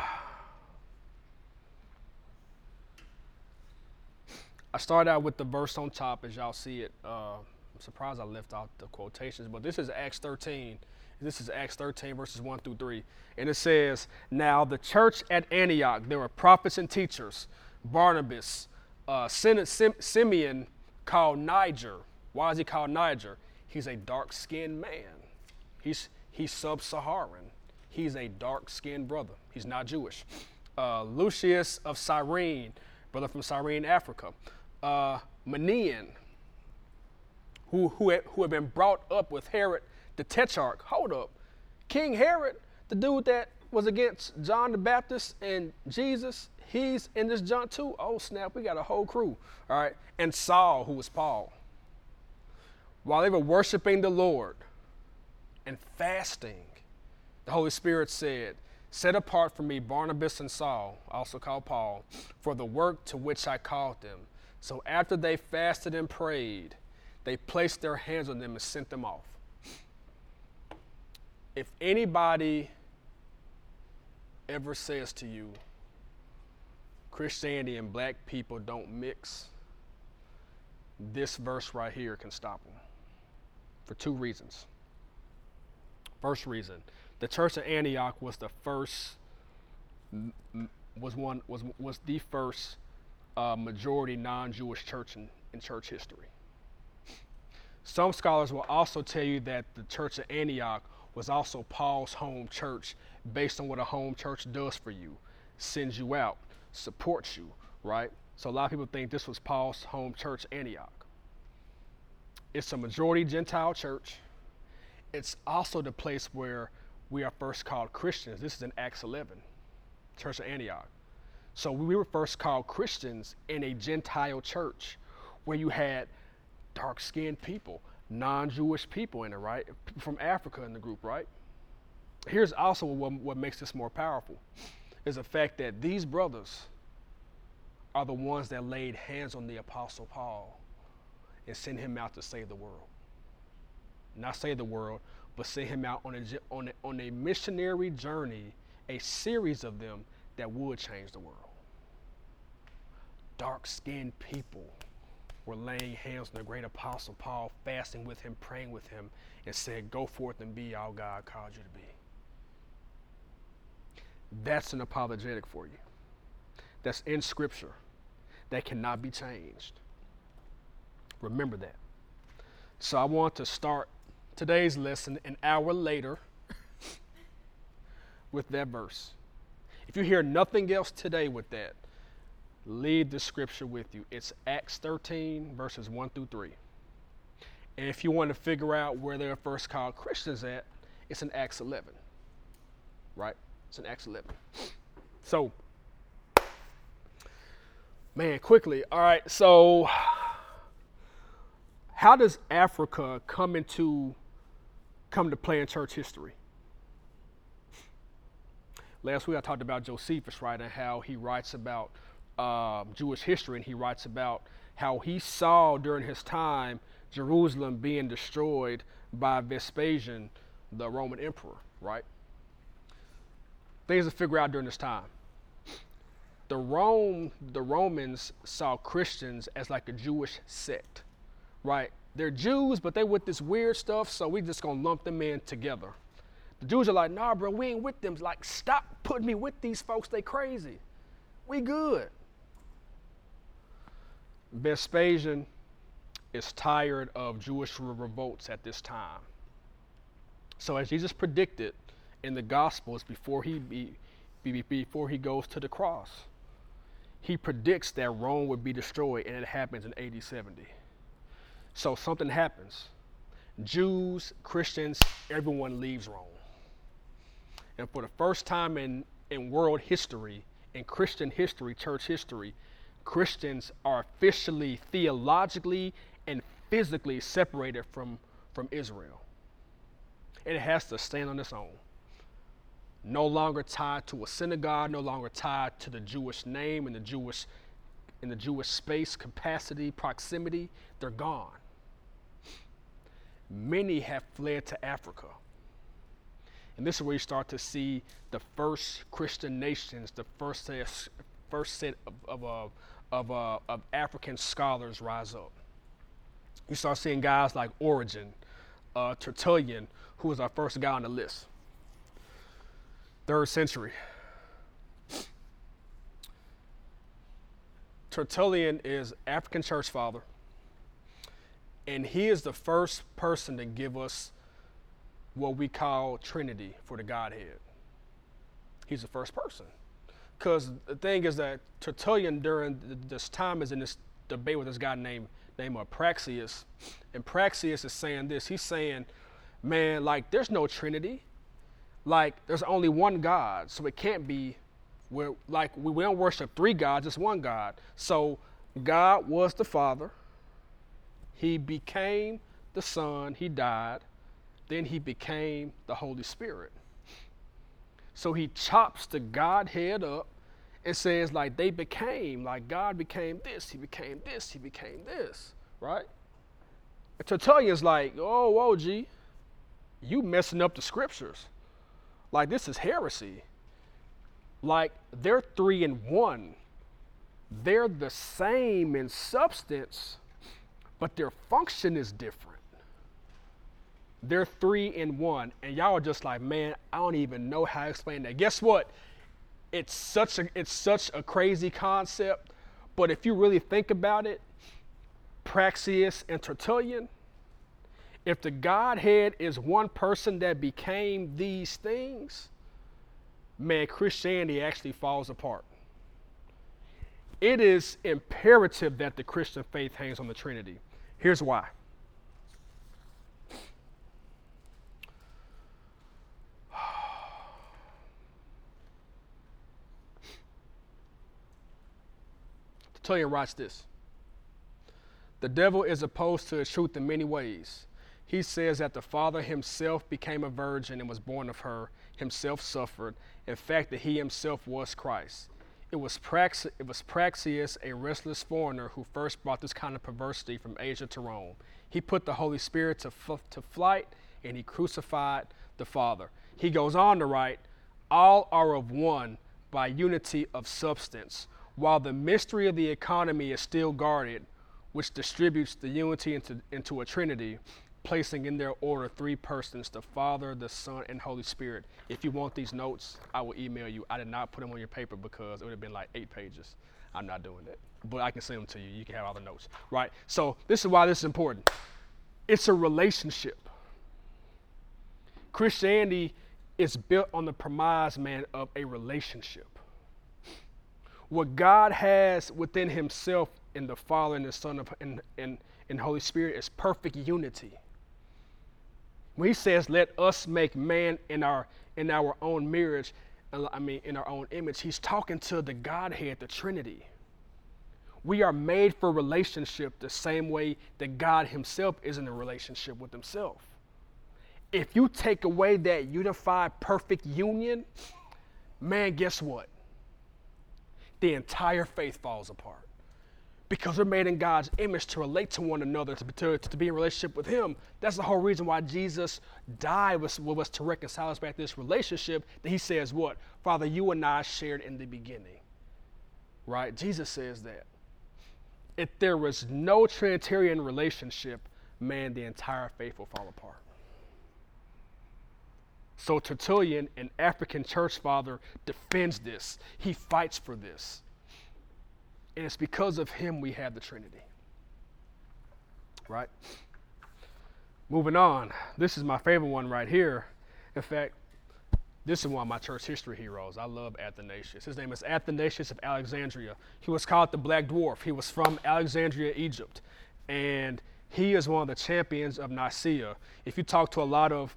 I start out with the verse on top as y'all see it. Uh, I'm surprised I left out the quotations, but this is Acts 13. This is Acts 13, verses 1 through 3. And it says, Now the church at Antioch, there were prophets and teachers Barnabas, uh, Sim- Sim- Simeon called Niger. Why is he called Niger? He's a dark skinned man. He's, he's sub Saharan. He's a dark skinned brother. He's not Jewish. Uh, Lucius of Cyrene, brother from Cyrene, Africa. Uh, Manaen, who, who, had, who had been brought up with Herod the Tetrarch. Hold up. King Herod, the dude that was against John the Baptist and Jesus, he's in this junk too. Oh, snap, we got a whole crew. All right. And Saul, who was Paul. While they were worshiping the Lord and fasting, the Holy Spirit said, Set apart for me Barnabas and Saul, also called Paul, for the work to which I called them. So after they fasted and prayed, they placed their hands on them and sent them off. If anybody ever says to you, Christianity and black people don't mix, this verse right here can stop them for two reasons. First reason, the church of Antioch was the first, was one was was the first uh, majority non-Jewish church in, in church history. Some scholars will also tell you that the church of Antioch was also Paul's home church, based on what a home church does for you, sends you out, supports you, right? So a lot of people think this was Paul's home church, Antioch. It's a majority Gentile church. It's also the place where we are first called Christians. This is in Acts 11, Church of Antioch. So we were first called Christians in a Gentile church where you had dark skinned people, non Jewish people in it, right? From Africa in the group, right? Here's also what, what makes this more powerful is the fact that these brothers are the ones that laid hands on the Apostle Paul and sent him out to save the world. Not save the world, but send him out on a, on a, on a missionary journey, a series of them that would change the world. Dark skinned people were laying hands on the great apostle Paul, fasting with him, praying with him, and said, Go forth and be all God called you to be. That's an apologetic for you. That's in Scripture. That cannot be changed. Remember that. So I want to start today's lesson an hour later with that verse. If you hear nothing else today with that, lead the scripture with you. It's Acts 13, verses 1 through 3. And if you want to figure out where they're first called Christians at, it's in Acts 11. Right? It's in Acts 11. So, man, quickly. All right. So, how does Africa come into come to play in church history? Last week I talked about Josephus, right, and how he writes about um, Jewish history, and he writes about how he saw during his time Jerusalem being destroyed by Vespasian, the Roman emperor, right? Things to figure out during this time. The Rome, the Romans saw Christians as like a Jewish sect, right? They're Jews, but they with this weird stuff, so we just gonna lump them in together. The Jews are like, nah, bro, we ain't with them. Like, stop putting me with these folks. They crazy. We good. Vespasian is tired of Jewish revolts at this time. So, as Jesus predicted in the Gospels before he be, be, before he goes to the cross, he predicts that Rome would be destroyed, and it happens in AD 70. So something happens. Jews, Christians, everyone leaves Rome. And for the first time in, in world history, in Christian history, church history, Christians are officially, theologically, and physically separated from, from Israel. It has to stand on its own. No longer tied to a synagogue, no longer tied to the Jewish name and the Jewish in the Jewish space, capacity, proximity, they're gone. Many have fled to Africa. And this is where you start to see the first Christian nations, the first first set of, of, uh, of, uh, of African scholars rise up. You start seeing guys like Origen, uh, Tertullian, who was our first guy on the list. Third century. Tertullian is African church father, and he is the first person to give us what we call Trinity for the Godhead. He's the first person. Because the thing is that Tertullian during this time is in this debate with this guy named named Praxeas, and Praxeas is saying this. He's saying, "Man, like there's no Trinity. Like there's only one God, so it can't be. We're like we, we don't worship three gods, it's one God. So God was the Father. He became the Son. He died. Then he became the Holy Spirit. So he chops the Godhead up and says, like, they became, like, God became this, he became this, he became this, right? And like, oh, whoa, G, you messing up the scriptures. Like, this is heresy. Like, they're three in one. They're the same in substance, but their function is different. They're three in one. And y'all are just like, man, I don't even know how to explain that. Guess what? It's such a it's such a crazy concept. But if you really think about it, Praxeas and Tertullian, if the Godhead is one person that became these things, man, Christianity actually falls apart. It is imperative that the Christian faith hangs on the Trinity. Here's why. Tertullian writes this The devil is opposed to the truth in many ways. He says that the Father himself became a virgin and was born of her, himself suffered, in fact, that he himself was Christ. it was, Prax- it was Praxeas, a restless foreigner, who first brought this kind of perversity from Asia to Rome. He put the Holy Spirit to, f- to flight and he crucified the Father. He goes on to write, All are of one by unity of substance, while the mystery of the economy is still guarded, which distributes the unity into, into a trinity, placing in their order three persons the Father, the Son, and Holy Spirit. If you want these notes, I will email you. I did not put them on your paper because it would have been like eight pages. I'm not doing that. But I can send them to you. You can have all the notes. Right? So this is why this is important. It's a relationship. Christianity is built on the premise, man, of a relationship. What God has within Himself in the Father and the Son of, and, and, and Holy Spirit is perfect unity. When He says, "Let us make man in our in our own marriage," uh, I mean, in our own image, He's talking to the Godhead, the Trinity. We are made for relationship the same way that God Himself is in a relationship with Himself if you take away that unified, perfect union, man, guess what? The entire faith falls apart. Because we're made in God's image to relate to one another, to, to, to be in relationship with Him. That's the whole reason why Jesus died was, was to reconcile us back to this relationship that He says, What? Father, you and I shared in the beginning. Right? Jesus says that. If there was no Trinitarian relationship, man, the entire faith will fall apart. So Tertullian, an African church father, defends this. He fights for this. And it's because of him we have the Trinity. Right? Moving on. This is my favorite one right here. In fact, this is one of my church history heroes. I love Athanasius. His name is Athanasius of Alexandria. He was called the Black Dwarf. He was from Alexandria, Egypt. And he is one of the champions of Nicaea. If you talk to a lot of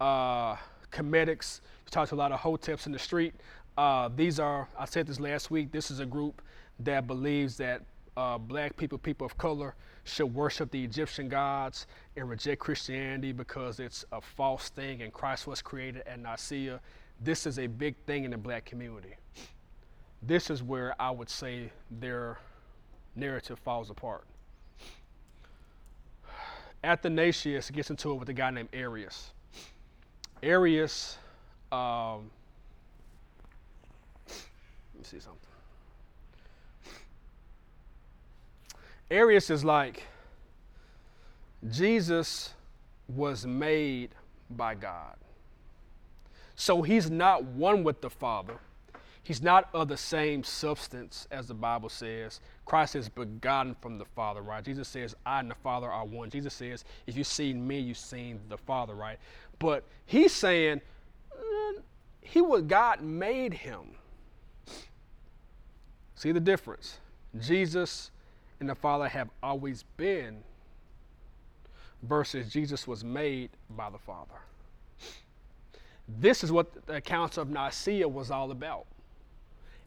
uh, Kemetics. We talked to a lot of hoteps in the street. Uh, these are, I said this last week, this is a group that believes that uh, black people, people of color, should worship the Egyptian gods and reject Christianity because it's a false thing and Christ was created at Nicaea. This is a big thing in the black community. This is where I would say their narrative falls apart. Athanasius gets into it with a guy named Arius. Arius, um, let me see something. Arius is like Jesus was made by God. So he's not one with the Father. He's not of the same substance as the Bible says. Christ is begotten from the Father, right? Jesus says, I and the Father are one. Jesus says, if you've seen me, you've seen the Father, right? But he's saying, uh, he was God made him. See the difference? Jesus and the Father have always been versus Jesus was made by the Father. This is what the Council of Nicaea was all about.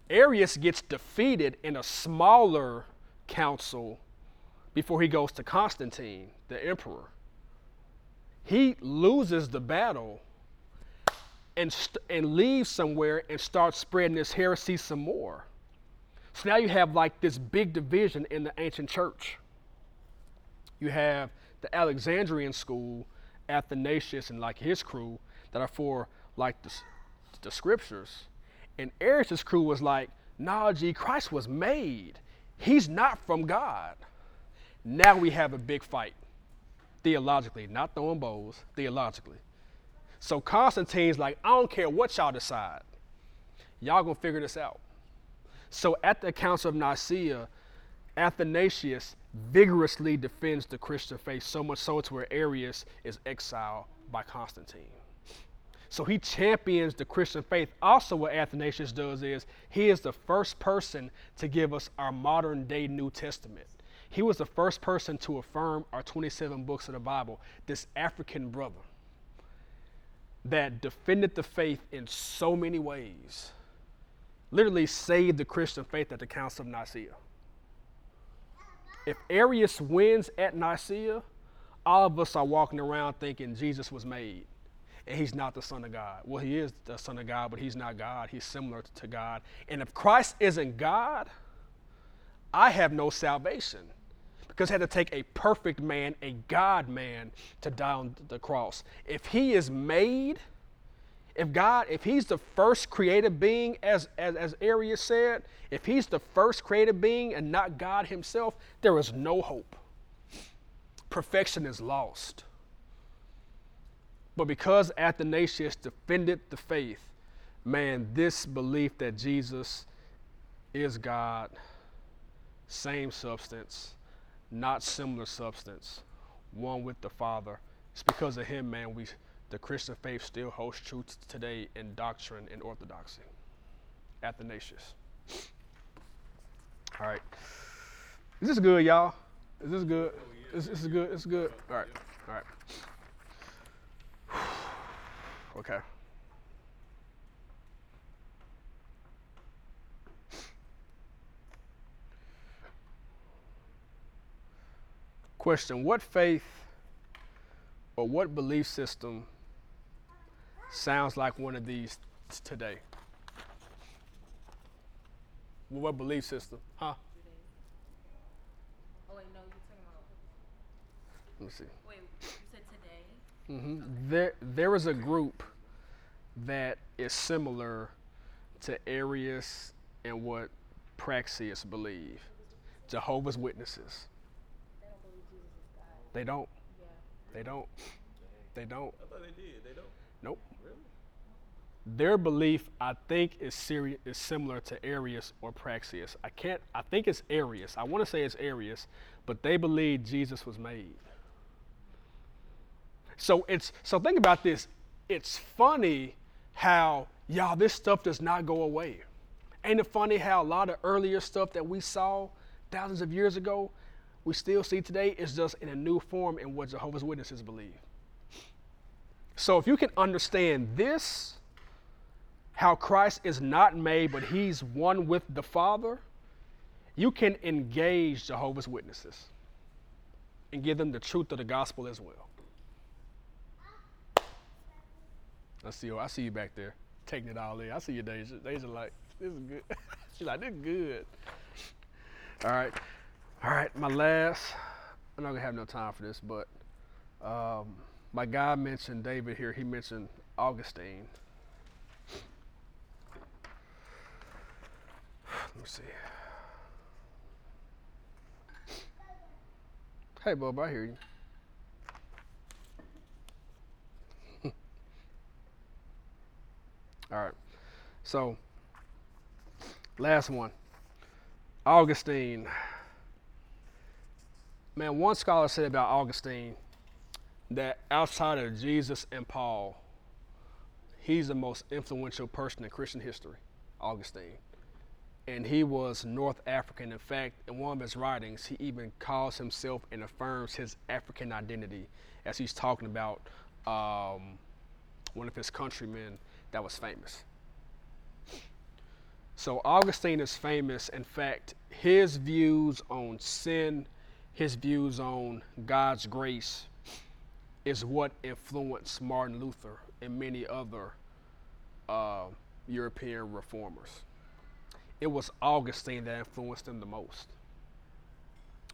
Arius gets defeated in a smaller council before he goes to Constantine, the emperor. He loses the battle and, st- and leaves somewhere and starts spreading this heresy some more. So now you have like this big division in the ancient church. You have the Alexandrian school, Athanasius and like his crew that are for like the, the scriptures. And Arius' crew was like, nah, G, Christ was made. He's not from God. Now we have a big fight theologically, not throwing bows, theologically. So Constantine's like, I don't care what y'all decide. Y'all gonna figure this out. So at the Council of Nicaea, Athanasius vigorously defends the Christian faith, so much so to where Arius is exiled by Constantine. So he champions the Christian faith. Also, what Athanasius does is he is the first person to give us our modern day New Testament. He was the first person to affirm our 27 books of the Bible, this African brother that defended the faith in so many ways, literally saved the Christian faith at the Council of Nicaea. If Arius wins at Nicaea, all of us are walking around thinking Jesus was made and he's not the Son of God. Well, he is the Son of God, but he's not God. He's similar to God. And if Christ isn't God, I have no salvation because he had to take a perfect man, a God man, to die on the cross. If he is made, if God, if he's the first created being, as, as, as Arius said, if he's the first created being and not God himself, there is no hope. Perfection is lost. But because Athanasius defended the faith, man, this belief that Jesus is God, same substance, not similar substance, one with the Father, it's because of him, man, we the Christian faith still holds true today in doctrine and orthodoxy. Athanasius. All right. Is this good, y'all? Is this good? Is this good? This is good? All right. All right. Okay. Question What faith or what belief system sounds like one of these today? What belief system? Huh? Oh wait, no, you're talking about. Let me see. Wait, you said today? hmm There, there is a group that is similar to Arius and what Praxeas believe. Jehovah's Witnesses. They don't believe Jesus is God. They don't. They don't. They don't. I thought they did. They don't. Nope. Really? Their belief, I think, is seri- is similar to Arius or Praxeas. I can't. I think it's Arius. I want to say it's Arius, but they believe Jesus was made. So it's so think about this. It's funny how y'all this stuff does not go away. Ain't it funny how a lot of earlier stuff that we saw thousands of years ago, we still see today is just in a new form in what Jehovah's Witnesses believe. So if you can understand this, how Christ is not made, but he's one with the Father, you can engage Jehovah's Witnesses and give them the truth of the gospel as well. I see you. I see you back there, taking it all in. I see you, Deja. Deja like, this is good. She's like, this is good. All right, all right. My last. I'm not gonna have no time for this, but um, my guy mentioned David here. He mentioned Augustine. Let me see. Hey, Bob, I hear you. All right. So, last one. Augustine. Man, one scholar said about Augustine that outside of Jesus and Paul, he's the most influential person in Christian history, Augustine. And he was North African. In fact, in one of his writings, he even calls himself and affirms his African identity as he's talking about um, one of his countrymen that was famous. So Augustine is famous. In fact, his views on sin, his views on God's grace, is what influenced Martin Luther and many other uh, European reformers. It was Augustine that influenced them the most.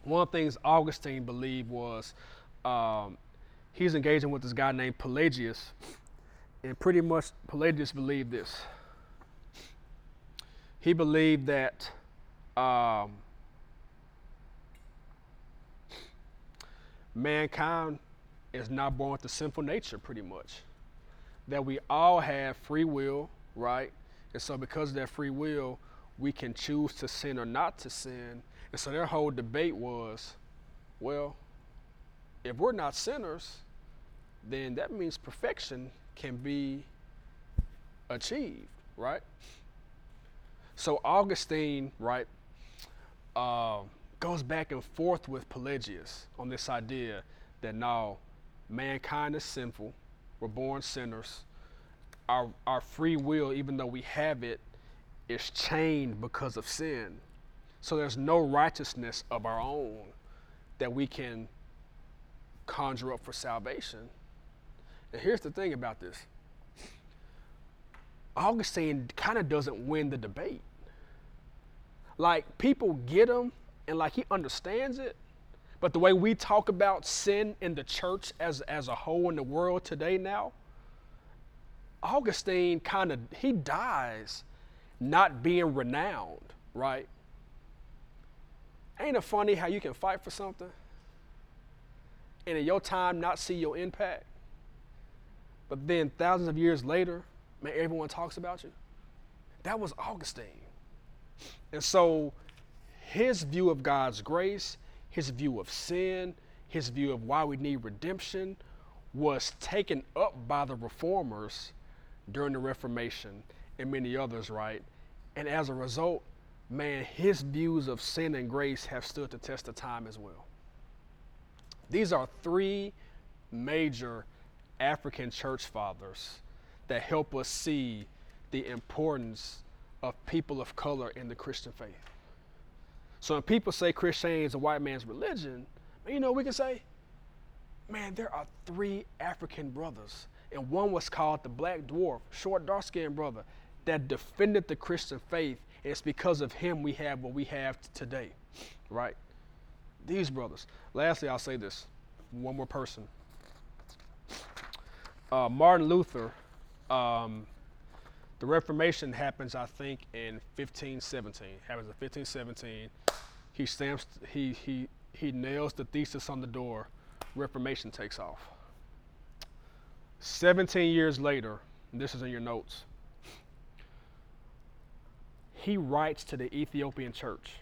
One of the things Augustine believed was um, he's engaging with this guy named Pelagius, and pretty much Pelagius believed this. He believed that um, mankind is not born with a sinful nature, pretty much. That we all have free will, right? And so, because of that free will, we can choose to sin or not to sin. And so, their whole debate was well, if we're not sinners, then that means perfection can be achieved, right? So, Augustine, right, uh, goes back and forth with Pelagius on this idea that now mankind is sinful, we're born sinners. Our, our free will, even though we have it, is chained because of sin. So there's no righteousness of our own that we can conjure up for salvation. And here's the thing about this Augustine kind of doesn't win the debate. Like, people get him and like he understands it. But the way we talk about sin in the church as, as a whole in the world today now, Augustine kind of he dies not being renowned, right? Ain't it funny how you can fight for something and in your time not see your impact? But then thousands of years later, man, everyone talks about you. That was Augustine. And so his view of God's grace, his view of sin, his view of why we need redemption was taken up by the reformers during the Reformation and many others, right? And as a result, man, his views of sin and grace have stood the test of time as well. These are three major African church fathers that help us see the importance of people of color in the Christian faith. So when people say Christianity is a white man's religion, you know, we can say, man, there are three African brothers, and one was called the Black Dwarf, short, dark skinned brother, that defended the Christian faith. And it's because of him we have what we have today, right? These brothers. Lastly, I'll say this one more person. Uh, Martin Luther, um, the Reformation happens, I think, in 1517. Happens in 1517. He stamps, he, he, he nails the thesis on the door. Reformation takes off. 17 years later, this is in your notes, he writes to the Ethiopian church.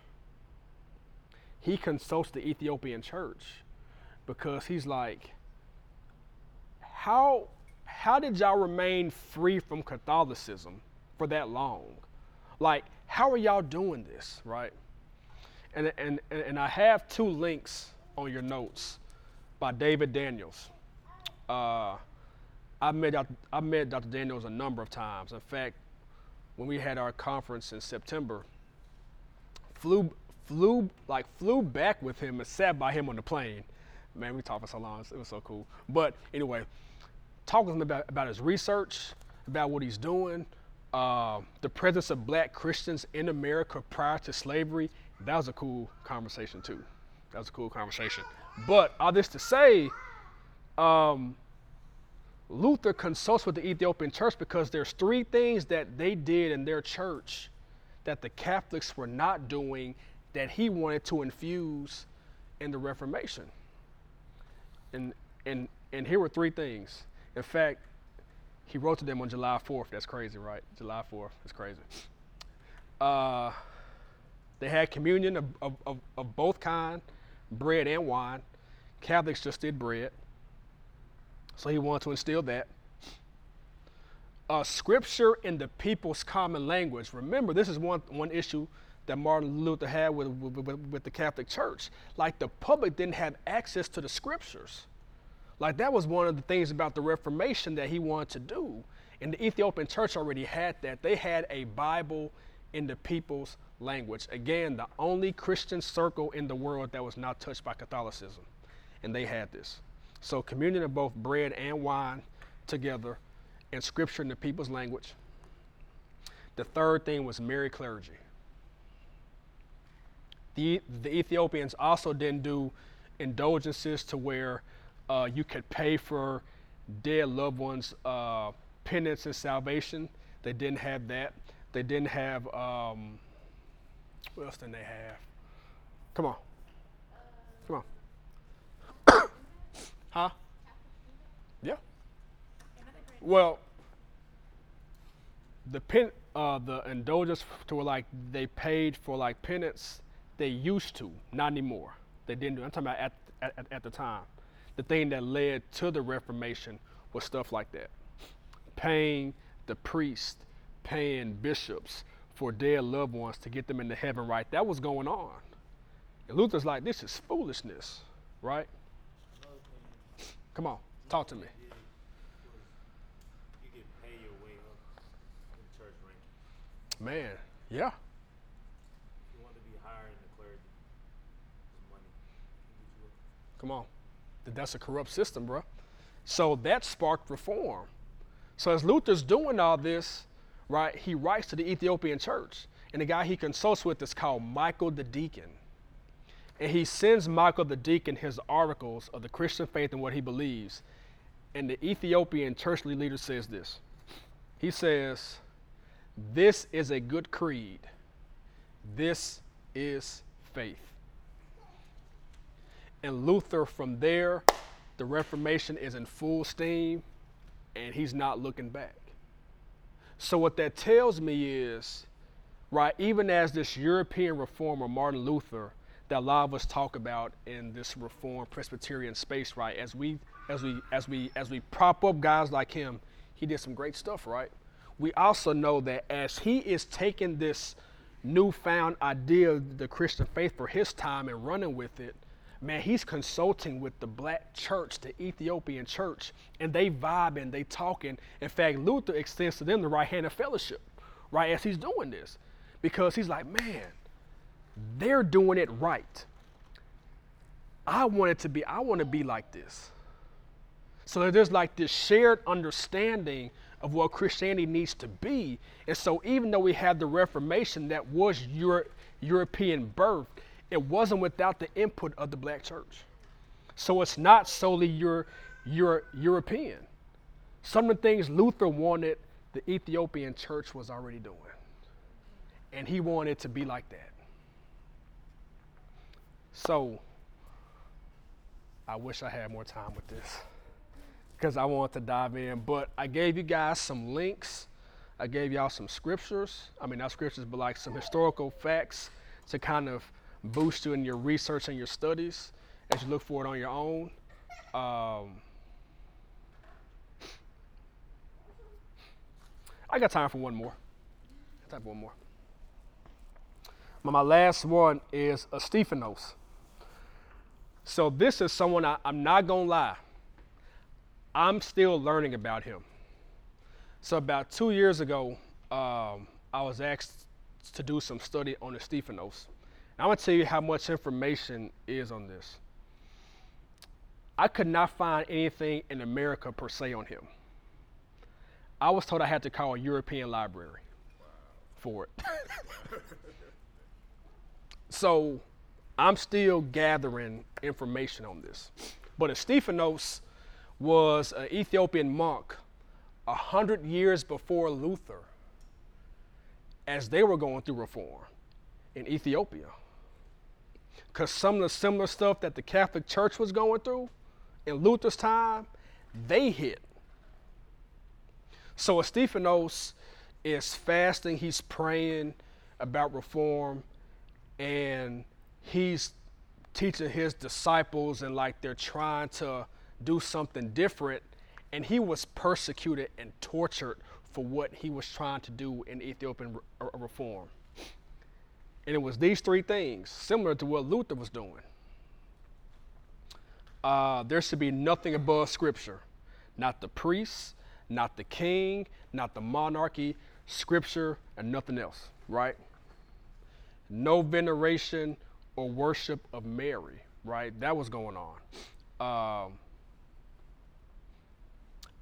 He consults the Ethiopian church because he's like, how, how did y'all remain free from Catholicism for that long? Like, how are y'all doing this, right? And, and, and I have two links on your notes by David Daniels. Uh, I met. I met Dr. Daniels a number of times. In fact, when we had our conference in September, flew flew like flew back with him and sat by him on the plane. Man, we talked for so long. It was so cool. But anyway, talking to him about, about his research, about what he's doing, uh, the presence of black Christians in America prior to slavery. That was a cool conversation too. That was a cool conversation. But all this to say, um, Luther consults with the Ethiopian church because there's three things that they did in their church that the Catholics were not doing that he wanted to infuse in the Reformation. And and and here were three things. In fact, he wrote to them on July 4th. That's crazy, right? July 4th. That's crazy. Uh, they had communion of, of, of, of both kind, bread and wine. Catholics just did bread. So he wanted to instill that. Uh, scripture in the people's common language. Remember, this is one, one issue that Martin Luther had with, with, with, the Catholic Church. Like the public didn't have access to the scriptures. Like that was one of the things about the Reformation that he wanted to do. And the Ethiopian church already had that. They had a Bible in the people's language. Again, the only Christian circle in the world that was not touched by Catholicism. And they had this. So communion of both bread and wine together and scripture in the people's language. The third thing was married clergy. The, the Ethiopians also didn't do indulgences to where uh, you could pay for dead loved ones' uh, penance and salvation. They didn't have that. They didn't have, um, what else did they have? Come on. Come on. huh? Yeah. Well, the pen, uh, the indulgence to like they paid for like penance, they used to, not anymore. They didn't do. I'm talking about at, at, at the time. The thing that led to the Reformation was stuff like that, paying the priest, paying bishops for dead loved ones to get them into heaven. Right, that was going on. And Luther's like, this is foolishness, right? Come on, talk to me. You can pay your way up in church ranking. Man, yeah. If you want to be higher in the clergy, the money can get you up. Come on. That's a corrupt system, bro. So that sparked reform. So as Luther's doing all this, right, he writes to the Ethiopian church. And the guy he consults with is called Michael the Deacon. And he sends Michael the Deacon his articles of the Christian faith and what he believes. And the Ethiopian churchly leader says this. He says, This is a good creed. This is faith. And Luther, from there, the Reformation is in full steam and he's not looking back. So, what that tells me is, right, even as this European reformer, Martin Luther, that a lot of us talk about in this reformed Presbyterian space, right, as we as we as we as we prop up guys like him, he did some great stuff, right? We also know that as he is taking this newfound idea of the Christian faith for his time and running with it, man, he's consulting with the black church, the Ethiopian church, and they vibing, they talking. In fact, Luther extends to them the right hand of fellowship, right, as he's doing this. Because he's like, man, they're doing it right. I want it to be, I want to be like this. So there's like this shared understanding of what Christianity needs to be. And so even though we have the Reformation that was Euro- European birth, it wasn't without the input of the black church. So it's not solely your, your European. Some of the things Luther wanted, the Ethiopian church was already doing. And he wanted to be like that. So I wish I had more time with this because I want to dive in. But I gave you guys some links. I gave y'all some scriptures. I mean, not scriptures, but like some historical facts to kind of boost you in your research and your studies as you look for it on your own. Um, I got time for one more. Time for one more. My last one is a Stephanos. So this is someone I, I'm not gonna lie. I'm still learning about him. So about two years ago, um, I was asked to do some study on the Stephanos. I'm gonna tell you how much information is on this. I could not find anything in America per se on him. I was told I had to call a European library for it. so I'm still gathering information on this. But Stephanos was an Ethiopian monk a hundred years before Luther, as they were going through reform in Ethiopia. Because some of the similar stuff that the Catholic Church was going through in Luther's time, they hit. So Stephanos is fasting, he's praying about reform, and he's teaching his disciples, and like they're trying to do something different. And he was persecuted and tortured for what he was trying to do in Ethiopian re- uh, reform. And it was these three things, similar to what Luther was doing. Uh, there should be nothing above Scripture, not the priests, not the king, not the monarchy, Scripture, and nothing else, right? No veneration or worship of Mary, right? That was going on. Um,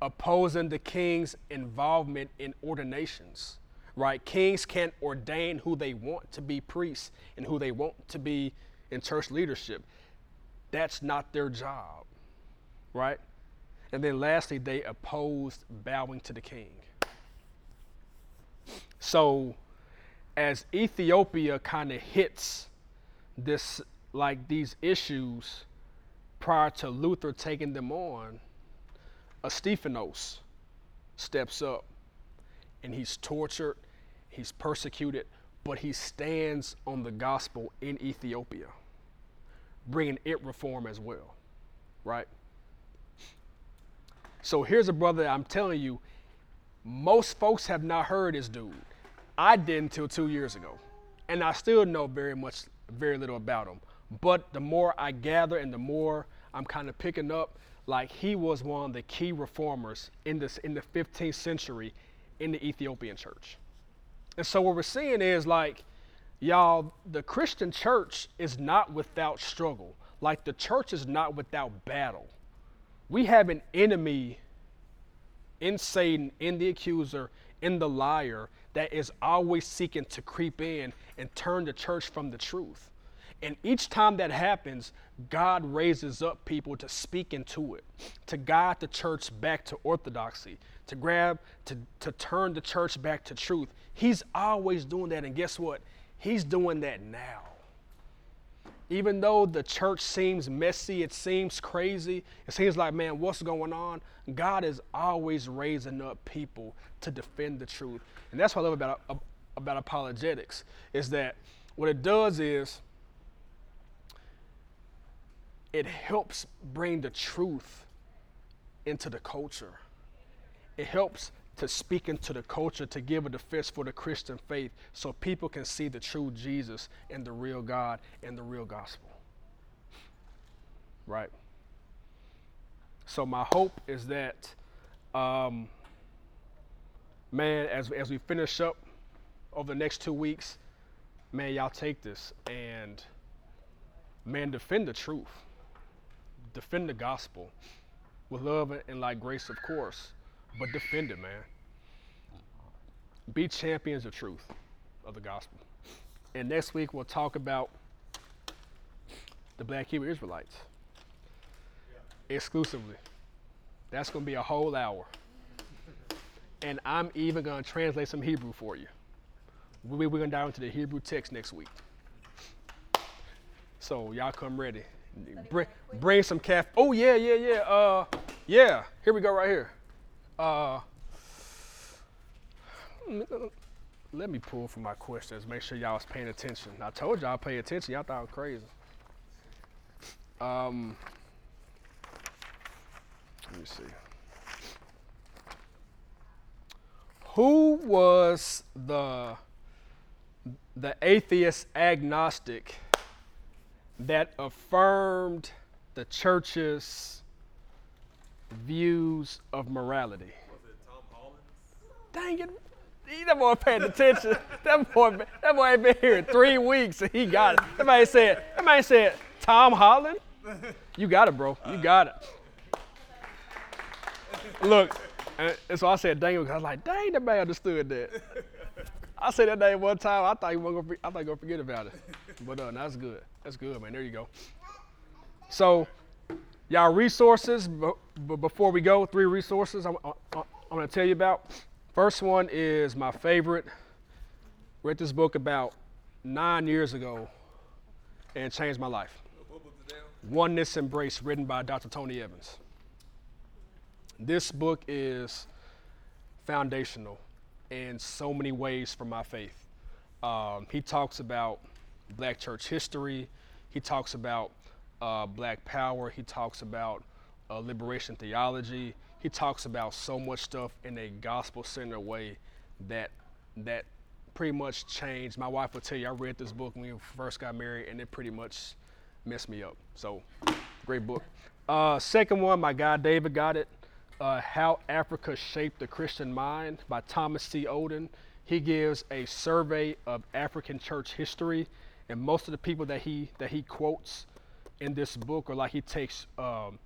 opposing the king's involvement in ordinations, right? Kings can't ordain who they want to be priests and who they want to be in church leadership. That's not their job, right? And then lastly, they opposed bowing to the king. So, as Ethiopia kind of hits this, like these issues prior to Luther taking them on, a Stephanos steps up and he's tortured, he's persecuted, but he stands on the gospel in Ethiopia, bringing it reform as well, right? So here's a brother I'm telling you, most folks have not heard this dude. I didn't until two years ago, and I still know very much, very little about him. But the more I gather and the more I'm kind of picking up, like he was one of the key reformers in this in the 15th century in the Ethiopian church. And so what we're seeing is like, y'all, the Christian church is not without struggle. Like the church is not without battle, We have an enemy in Satan, in the accuser, in the liar that is always seeking to creep in and turn the church from the truth. And each time that happens, God raises up people to speak into it, to guide the church back to orthodoxy, to grab, to, to turn the church back to truth. He's always doing that. And guess what? He's doing that now. Even though the church seems messy, it seems crazy, it seems like, man, what's going on? God is always raising up people to defend the truth. And that's what I love about, about apologetics, is that what it does is it helps bring the truth into the culture. It helps to speak into the culture to give a defense for the Christian faith so people can see the true Jesus and the real God and the real gospel. Right? So, my hope is that, um, man, as, as we finish up over the next two weeks, man, y'all take this and, man, defend the truth, defend the gospel with love and like grace, of course but defend it, man. Be champions of truth, of the gospel. And next week we'll talk about the Black Hebrew Israelites exclusively. That's going to be a whole hour. And I'm even going to translate some Hebrew for you. We're going to dive into the Hebrew text next week. So y'all come ready. Bring, bring some calf. Oh yeah, yeah, yeah. Uh, yeah. Here we go, right here. Uh, let me pull from my questions. Make sure y'all was paying attention. I told y'all pay attention. Y'all thought I was crazy. Um, let me see. Who was the the atheist agnostic that affirmed the church's views of morality. Was it Tom Holland? Dang it. He, that boy paying attention. that boy, that boy ain't been here in three weeks and he got it. Somebody said, somebody said, Tom Holland? You got it, bro. You got it. Look, and so I said, dang, it, because I was like, dang, that man understood that. I said that name one time. I thought he wasn't gonna, I thought he gonna forget about it. But uh, that's good. That's good, man. There you go. So Y'all resources, but before we go, three resources I'm, I'm, I'm going to tell you about. First one is my favorite. Read this book about nine years ago and changed my life. Oneness Embraced, written by Dr. Tony Evans. This book is foundational in so many ways for my faith. Um, he talks about black church history. He talks about uh, Black Power. He talks about uh, liberation theology. He talks about so much stuff in a gospel-centered way that that pretty much changed. My wife will tell you I read this book when we first got married, and it pretty much messed me up. So, great book. Uh, second one, my guy David got it. Uh, How Africa Shaped the Christian Mind by Thomas C. Oden. He gives a survey of African church history, and most of the people that he that he quotes in this book, or like he takes um,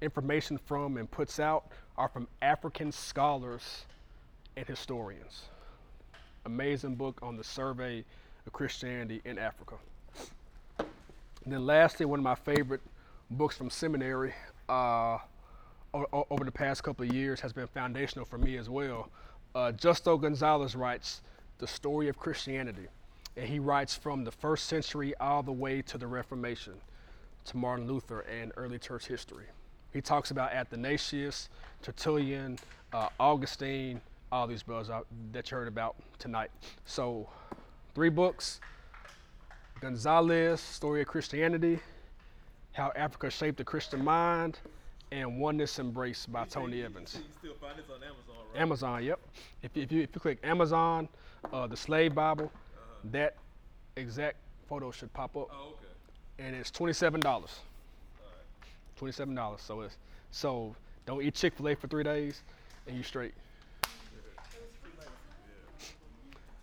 information from and puts out, are from African scholars and historians. Amazing book on the survey of Christianity in Africa. And then, lastly, one of my favorite books from seminary uh, over the past couple of years has been foundational for me as well. Uh, Justo Gonzalez writes The Story of Christianity, and he writes from the first century all the way to the Reformation to Martin Luther and early church history. He talks about Athanasius, Tertullian, uh, Augustine, all these brothers that you heard about tonight. So, three books Gonzalez, Story of Christianity, How Africa Shaped the Christian Mind, and Oneness Embraced by Tony Evans. You still find this on Amazon, right? Amazon, yep. If, if, you, if you click Amazon, uh, the Slave Bible, uh-huh. that exact photo should pop up. Oh, okay and it's twenty-seven dollars. Twenty-seven dollars. So it's so don't eat Chick Fil A for three days, and you straight.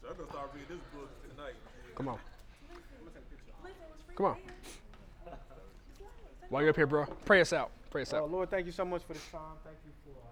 So I'm gonna start reading this book tonight. Come on. Come on. While you're up here, bro, pray us out. Pray us Uh, out. Lord, thank you so much for this time. Thank you for